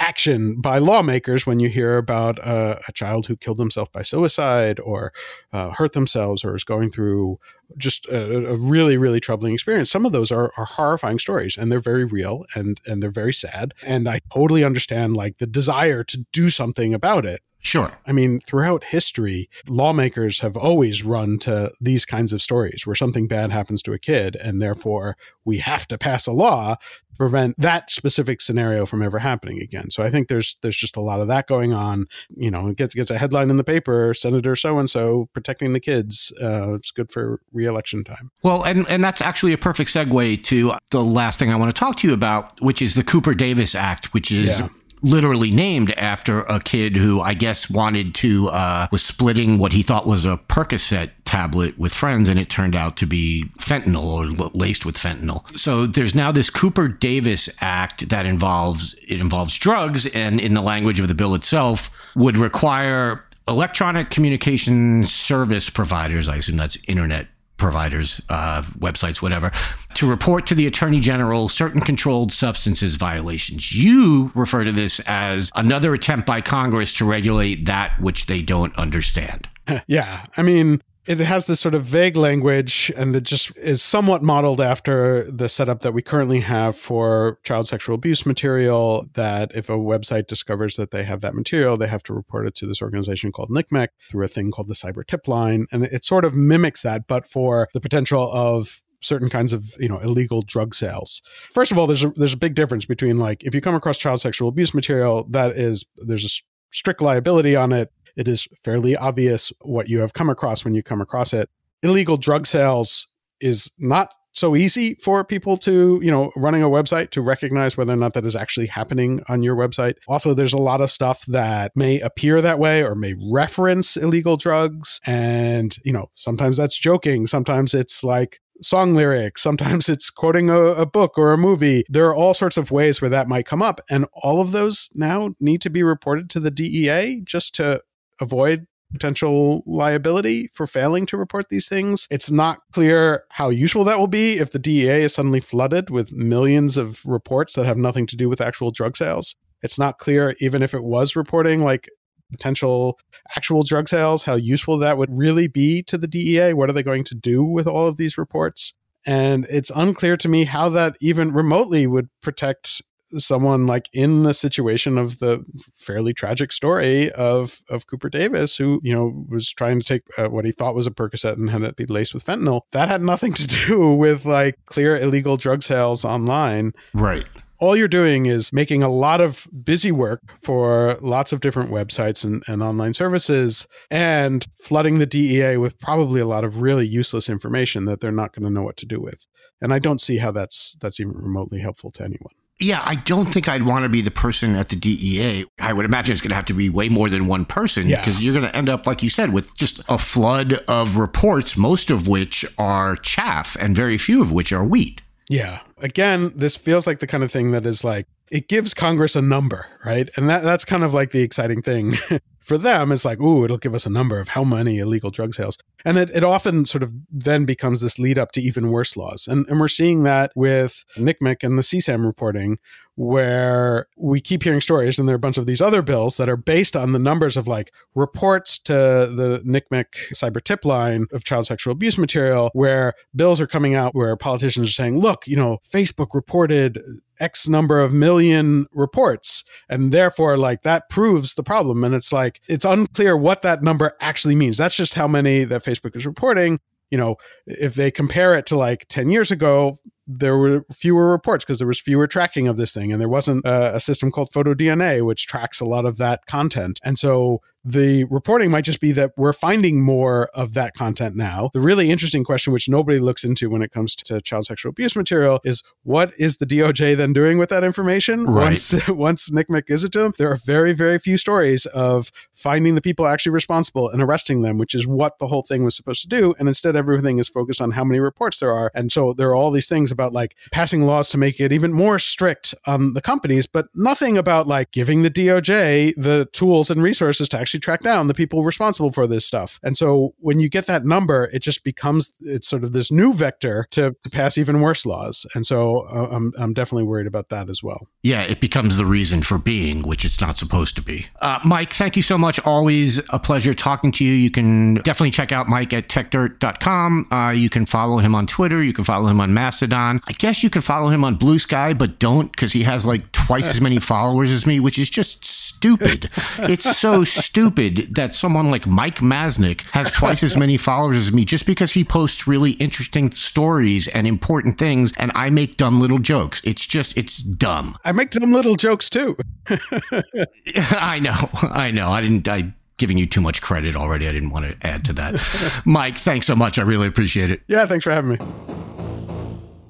action by lawmakers when you hear about uh, a child who killed himself by suicide or uh, hurt themselves or is going through just a, a, really really troubling experience. Some of those are, are horrifying stories and they're very real and and they're very sad. And i totally understand like the desire to do something about it Sure. I mean, throughout history, lawmakers have always run to these kinds of stories where something bad happens to a kid, and therefore we have to pass a law to prevent that specific scenario from ever happening again. So I think there's there's just a lot of that going on. You know, it gets gets a headline in the paper: Senator so and so protecting the kids. Uh, it's good for reelection time. Well, and and that's actually a perfect segue to the last thing I want to talk to you about, which is the Cooper Davis Act, which is. Yeah literally named after a kid who I guess wanted to uh, was splitting what he thought was a Percocet tablet with friends, and it turned out to be fentanyl or laced with fentanyl. So there's now this Cooper Davis Act that involves it involves drugs, and in the language of the bill itself, would require electronic communication service providers, I assume that's internet providers, uh, websites, whatever, to report to the Attorney General certain controlled substances violations. You refer to this as another attempt by Congress to regulate that which they don't understand. [laughs] yeah. I mean, it has this sort of vague language and that just is somewhat modeled after the setup that we currently have for child sexual abuse material that if a website discovers that they have that material they have to report it to this organization called NCMEC through a thing called the cyber tip line and it sort of mimics that but for the potential of certain kinds of you know illegal drug sales. First of all, there's a, there's a big difference between like if you come across child sexual abuse material that is there's a strict liability on it it is fairly obvious what you have come across when you come across it. Illegal drug sales is not so easy for people to, you know, running a website to recognize whether or not that is actually happening on your website. Also, there's a lot of stuff that may appear that way or may reference illegal drugs. And, you know, sometimes that's joking. Sometimes it's like song lyrics. Sometimes it's quoting a, a, book or a movie. There are all sorts of ways where that might come up. And all of those now need to be reported to the DEA just to avoid potential liability for failing to report these things. It's not clear how useful that will be if the DEA is suddenly flooded with millions of reports that have nothing to do with actual drug sales. It's not clear, even if it was reporting like potential actual drug sales, how useful that would really be to the DEA. What are they going to do with all of these reports? And it's unclear to me how that even remotely would protect someone like in the situation of the fairly tragic story of of Cooper Davis, who you know was trying to take uh, what he thought was a Percocet and had it be laced with fentanyl. That had nothing to do [laughs] with like clear illegal drug sales online. Right all you're doing is making a lot of busy work for lots of different websites and, and, online services and flooding the DEA with probably a lot of really useless information that they're not going to know what to do with. And I don't see how that's that's even remotely helpful to anyone. Yeah, I don't think I'd want to be the person at the DEA. I would imagine it's going to have to be way more than one person because you're going to end up, like you said, with just a flood of reports, most of which are chaff and very few of which are wheat. Yeah. Again, this feels like the kind of thing that is like, it gives Congress a number, right? And that, that's kind of like the exciting thing [laughs] for them. It's like, ooh, it'll give us a number of how many illegal drug sales. And it, it often sort of then becomes this lead up to even worse laws. And, and we're seeing that with NCMEC and the CSAM reporting, where we keep hearing stories, and there are a bunch of these other bills that are based on the numbers of like reports to the NCMEC cyber tip line of child sexual abuse material, where bills are coming out where politicians are saying, look, you know, Facebook reported X number of million reports. And therefore, like that proves the problem. And it's like, it's unclear what that number actually means. That's just how many that Facebook is reporting. You know, if they compare it to like 10 years ago, there were fewer reports because there was fewer tracking of this thing and there wasn't a, a, system called PhotoDNA which tracks a lot of that content and so the reporting might just be that we're finding more of that content now. The really interesting question which nobody looks into when it comes to child sexual abuse material is what is the doj then doing with that information? Right. once [laughs] once NCMEC gives it to them there are very very few stories of finding the people actually responsible and arresting them which is what the whole thing was supposed to do. And instead everything is focused on how many reports there are. And so there are all these things about like passing laws to make it even more strict on the companies, but nothing about like giving the DOJ the tools and resources to actually track down the people responsible for this stuff. And so when you get that number, it just becomes it's sort of this new vector to, to pass even worse laws. And so uh, I'm I'm definitely worried about that as well. Yeah, it becomes the reason for being, which it's not supposed to be. Uh, Mike, thank you so much. Always a pleasure talking to you. You can definitely check out Mike at techdirt.com. Uh, you can follow him on Twitter. You can follow him on Mastodon. I guess you can follow him on Blue Sky, but don't because he has like twice as many [laughs] followers as me, which is just stupid. it's so stupid that someone like Mike Masnick has twice as many followers as me just because he posts really interesting stories and important things and I make dumb little jokes. It's just, it's dumb. I make dumb little jokes too. [laughs] [laughs] I know. I know. I didn't, I, Giving you too much credit already. I didn't want to add to that. [laughs] Mike, thanks so much. I really appreciate it. Yeah, thanks for having me.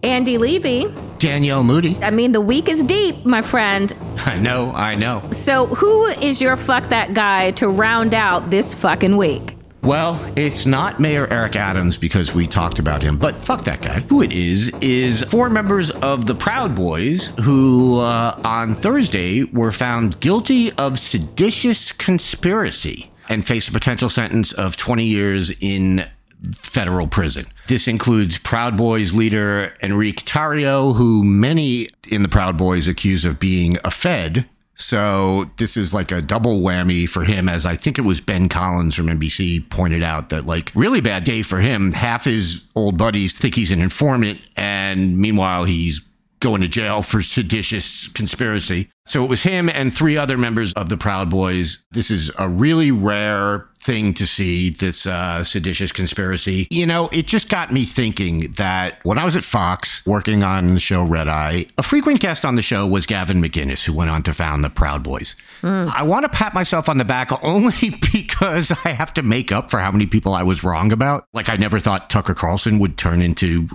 Andy Levy. Danielle Moodie. I mean, the week is deep, my friend. I know, I know. So, who is your fuck that guy to round out this fucking week? Well, it's not Mayor Eric Adams because we talked about him, but fuck that guy. Who it is, is four members of the Proud Boys who, uh, on Thursday, were found guilty of seditious conspiracy and face a potential sentence of 20 years in federal prison. This includes Proud Boys leader Enrique Tarrio, who many in the Proud Boys accuse of being a Fed so this is like a double whammy for him, as I think it was Ben Collins from NBC pointed out that like really bad day for him. Half his old buddies think he's an informant, and meanwhile he's going to jail for seditious conspiracy. So it was him and three other members of the Proud Boys. This is a really rare thing to see, this uh, seditious conspiracy. You know, it just got me thinking that when I was at Fox working on the show Red Eye, a frequent guest on the show was Gavin McInnes, who went on to found the Proud Boys. Mm. I want to pat myself on the back only [laughs] because I have to make up for how many people I was wrong about. Like, I never thought Tucker Carlson would turn into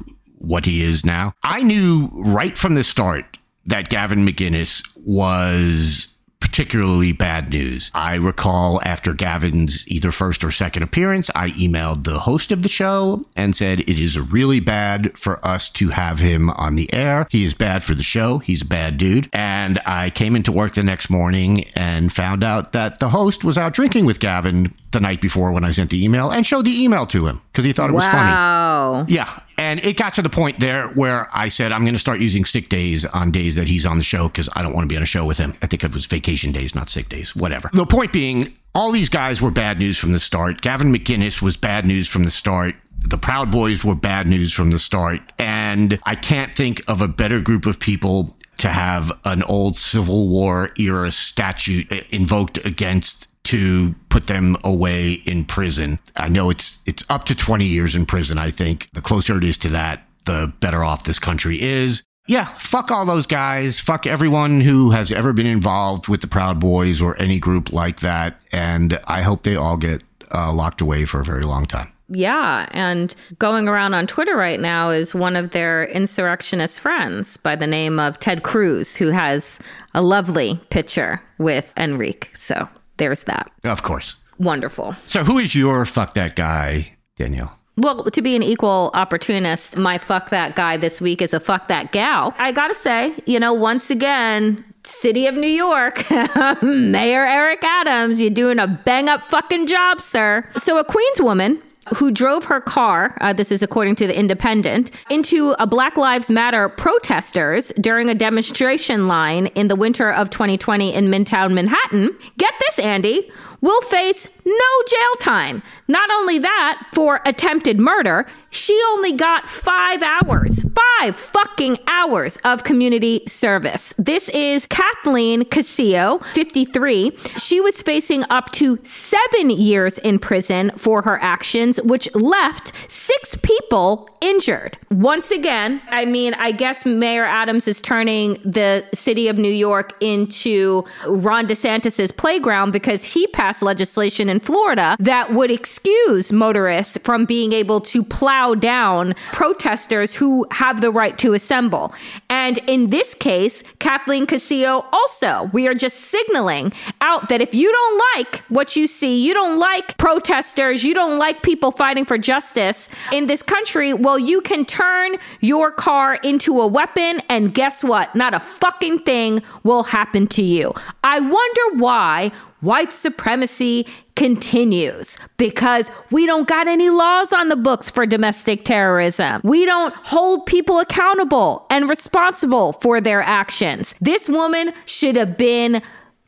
what he is now. I knew right from the start that Gavin McInnes was particularly bad news. I recall after Gavin's either first or second appearance, I emailed the host of the show and said, It is really bad for us to have him on the air. He is bad for the show. He's a bad dude. And I came into work the next morning and found out that the host was out drinking with Gavin the night before when I sent the email and showed the email to him because he thought it was wow. funny. Yeah. And it got to the point there where I said, I'm going to start using sick days on days that he's on the show because I don't want to be on a show with him. I think it was vacation days, not sick days, whatever. The point being, all these guys were bad news from the start. Gavin McInnes was bad news from the start. The Proud Boys were bad news from the start. And I can't think of a better group of people to have an old Civil War era statute uh, invoked against to put them away in prison. I know it's it's up to 20 years in prison, I think. The closer it is to that, the better off this country is. Yeah, fuck all those guys. Fuck everyone who has ever been involved with the Proud Boys or any group like that. And I hope they all get uh, locked away for a very long time. Yeah. And going around on Twitter right now is one of their insurrectionist friends by the name of Ted Cruz, who has a lovely picture with Enrique. So there's that. Of course. Wonderful. So, who is your fuck that guy, Danielle? Well, to be an equal opportunist, my fuck that guy this week is a fuck that gal. I gotta say, you know, once again, City of New York, [laughs] Mayor Eric Adams, you're doing a bang up fucking job, sir. So, a Queens woman who drove her car, uh, this is according to the Independent, into a Black Lives Matter protesters during a demonstration line in the winter of 2020 in Midtown Manhattan. Get this, Andy, will face no jail time. Not only that, for attempted murder, she only got five hours, five fucking hours of community service. This is Kathleen Casillo, 53. She was facing up to seven years in prison for her actions, which left six people injured. Once again, I mean, I guess Mayor Adams is turning the city of New York into Ron DeSantis's playground because he passed legislation in Florida that would excuse motorists from being able to plow down protesters who have the right to assemble. And in this case, Kathleen Castillo also, we are just signaling out that if you don't like what you see, you don't like protesters, you don't like people fighting for justice in this country, well, you can turn your car into a weapon, and guess what? Not a fucking thing will happen to you. I wonder why white supremacy continues because we don't got any laws on the books for domestic terrorism. We don't hold people accountable and responsible for their actions. This woman should have been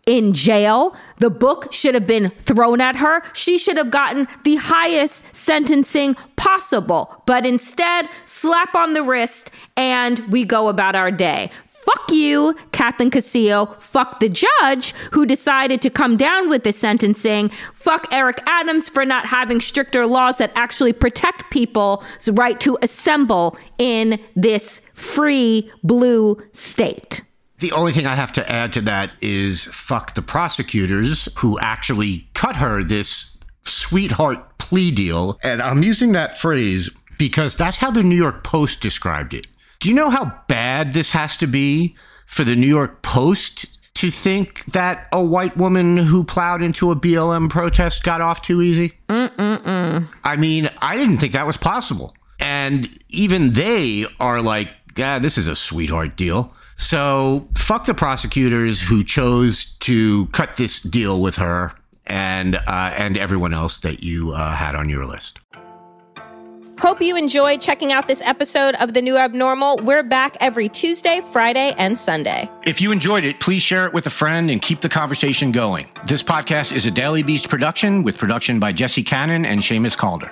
in jail. The book should have been thrown at her. She should have gotten the highest sentencing possible. But instead, slap on the wrist and we go about our day. Fuck you, Kathleen Castillo. Fuck the judge who decided to come down with the sentencing. Fuck Eric Adams for not having stricter laws that actually protect people's right to assemble in this free blue state. The only thing I have to add to that is fuck the prosecutors who actually cut her this sweetheart plea deal. And I'm using that phrase because that's how the New York Post described it. Do you know how bad this has to be for the New York Post to think that a white woman who plowed into a BLM protest got off too easy? Mm-mm-mm. I mean, I didn't think that was possible. And even they are like, yeah, this is a sweetheart deal. So fuck the prosecutors who chose to cut this deal with her and uh, and everyone else that you uh, had on your list. Hope you enjoyed checking out this episode of The New Abnormal. We're back every Tuesday, Friday, and Sunday. If you enjoyed it, please share it with a friend and keep the conversation going. This podcast is a Daily Beast production with production by Jesse Cannon and Seamus Calder.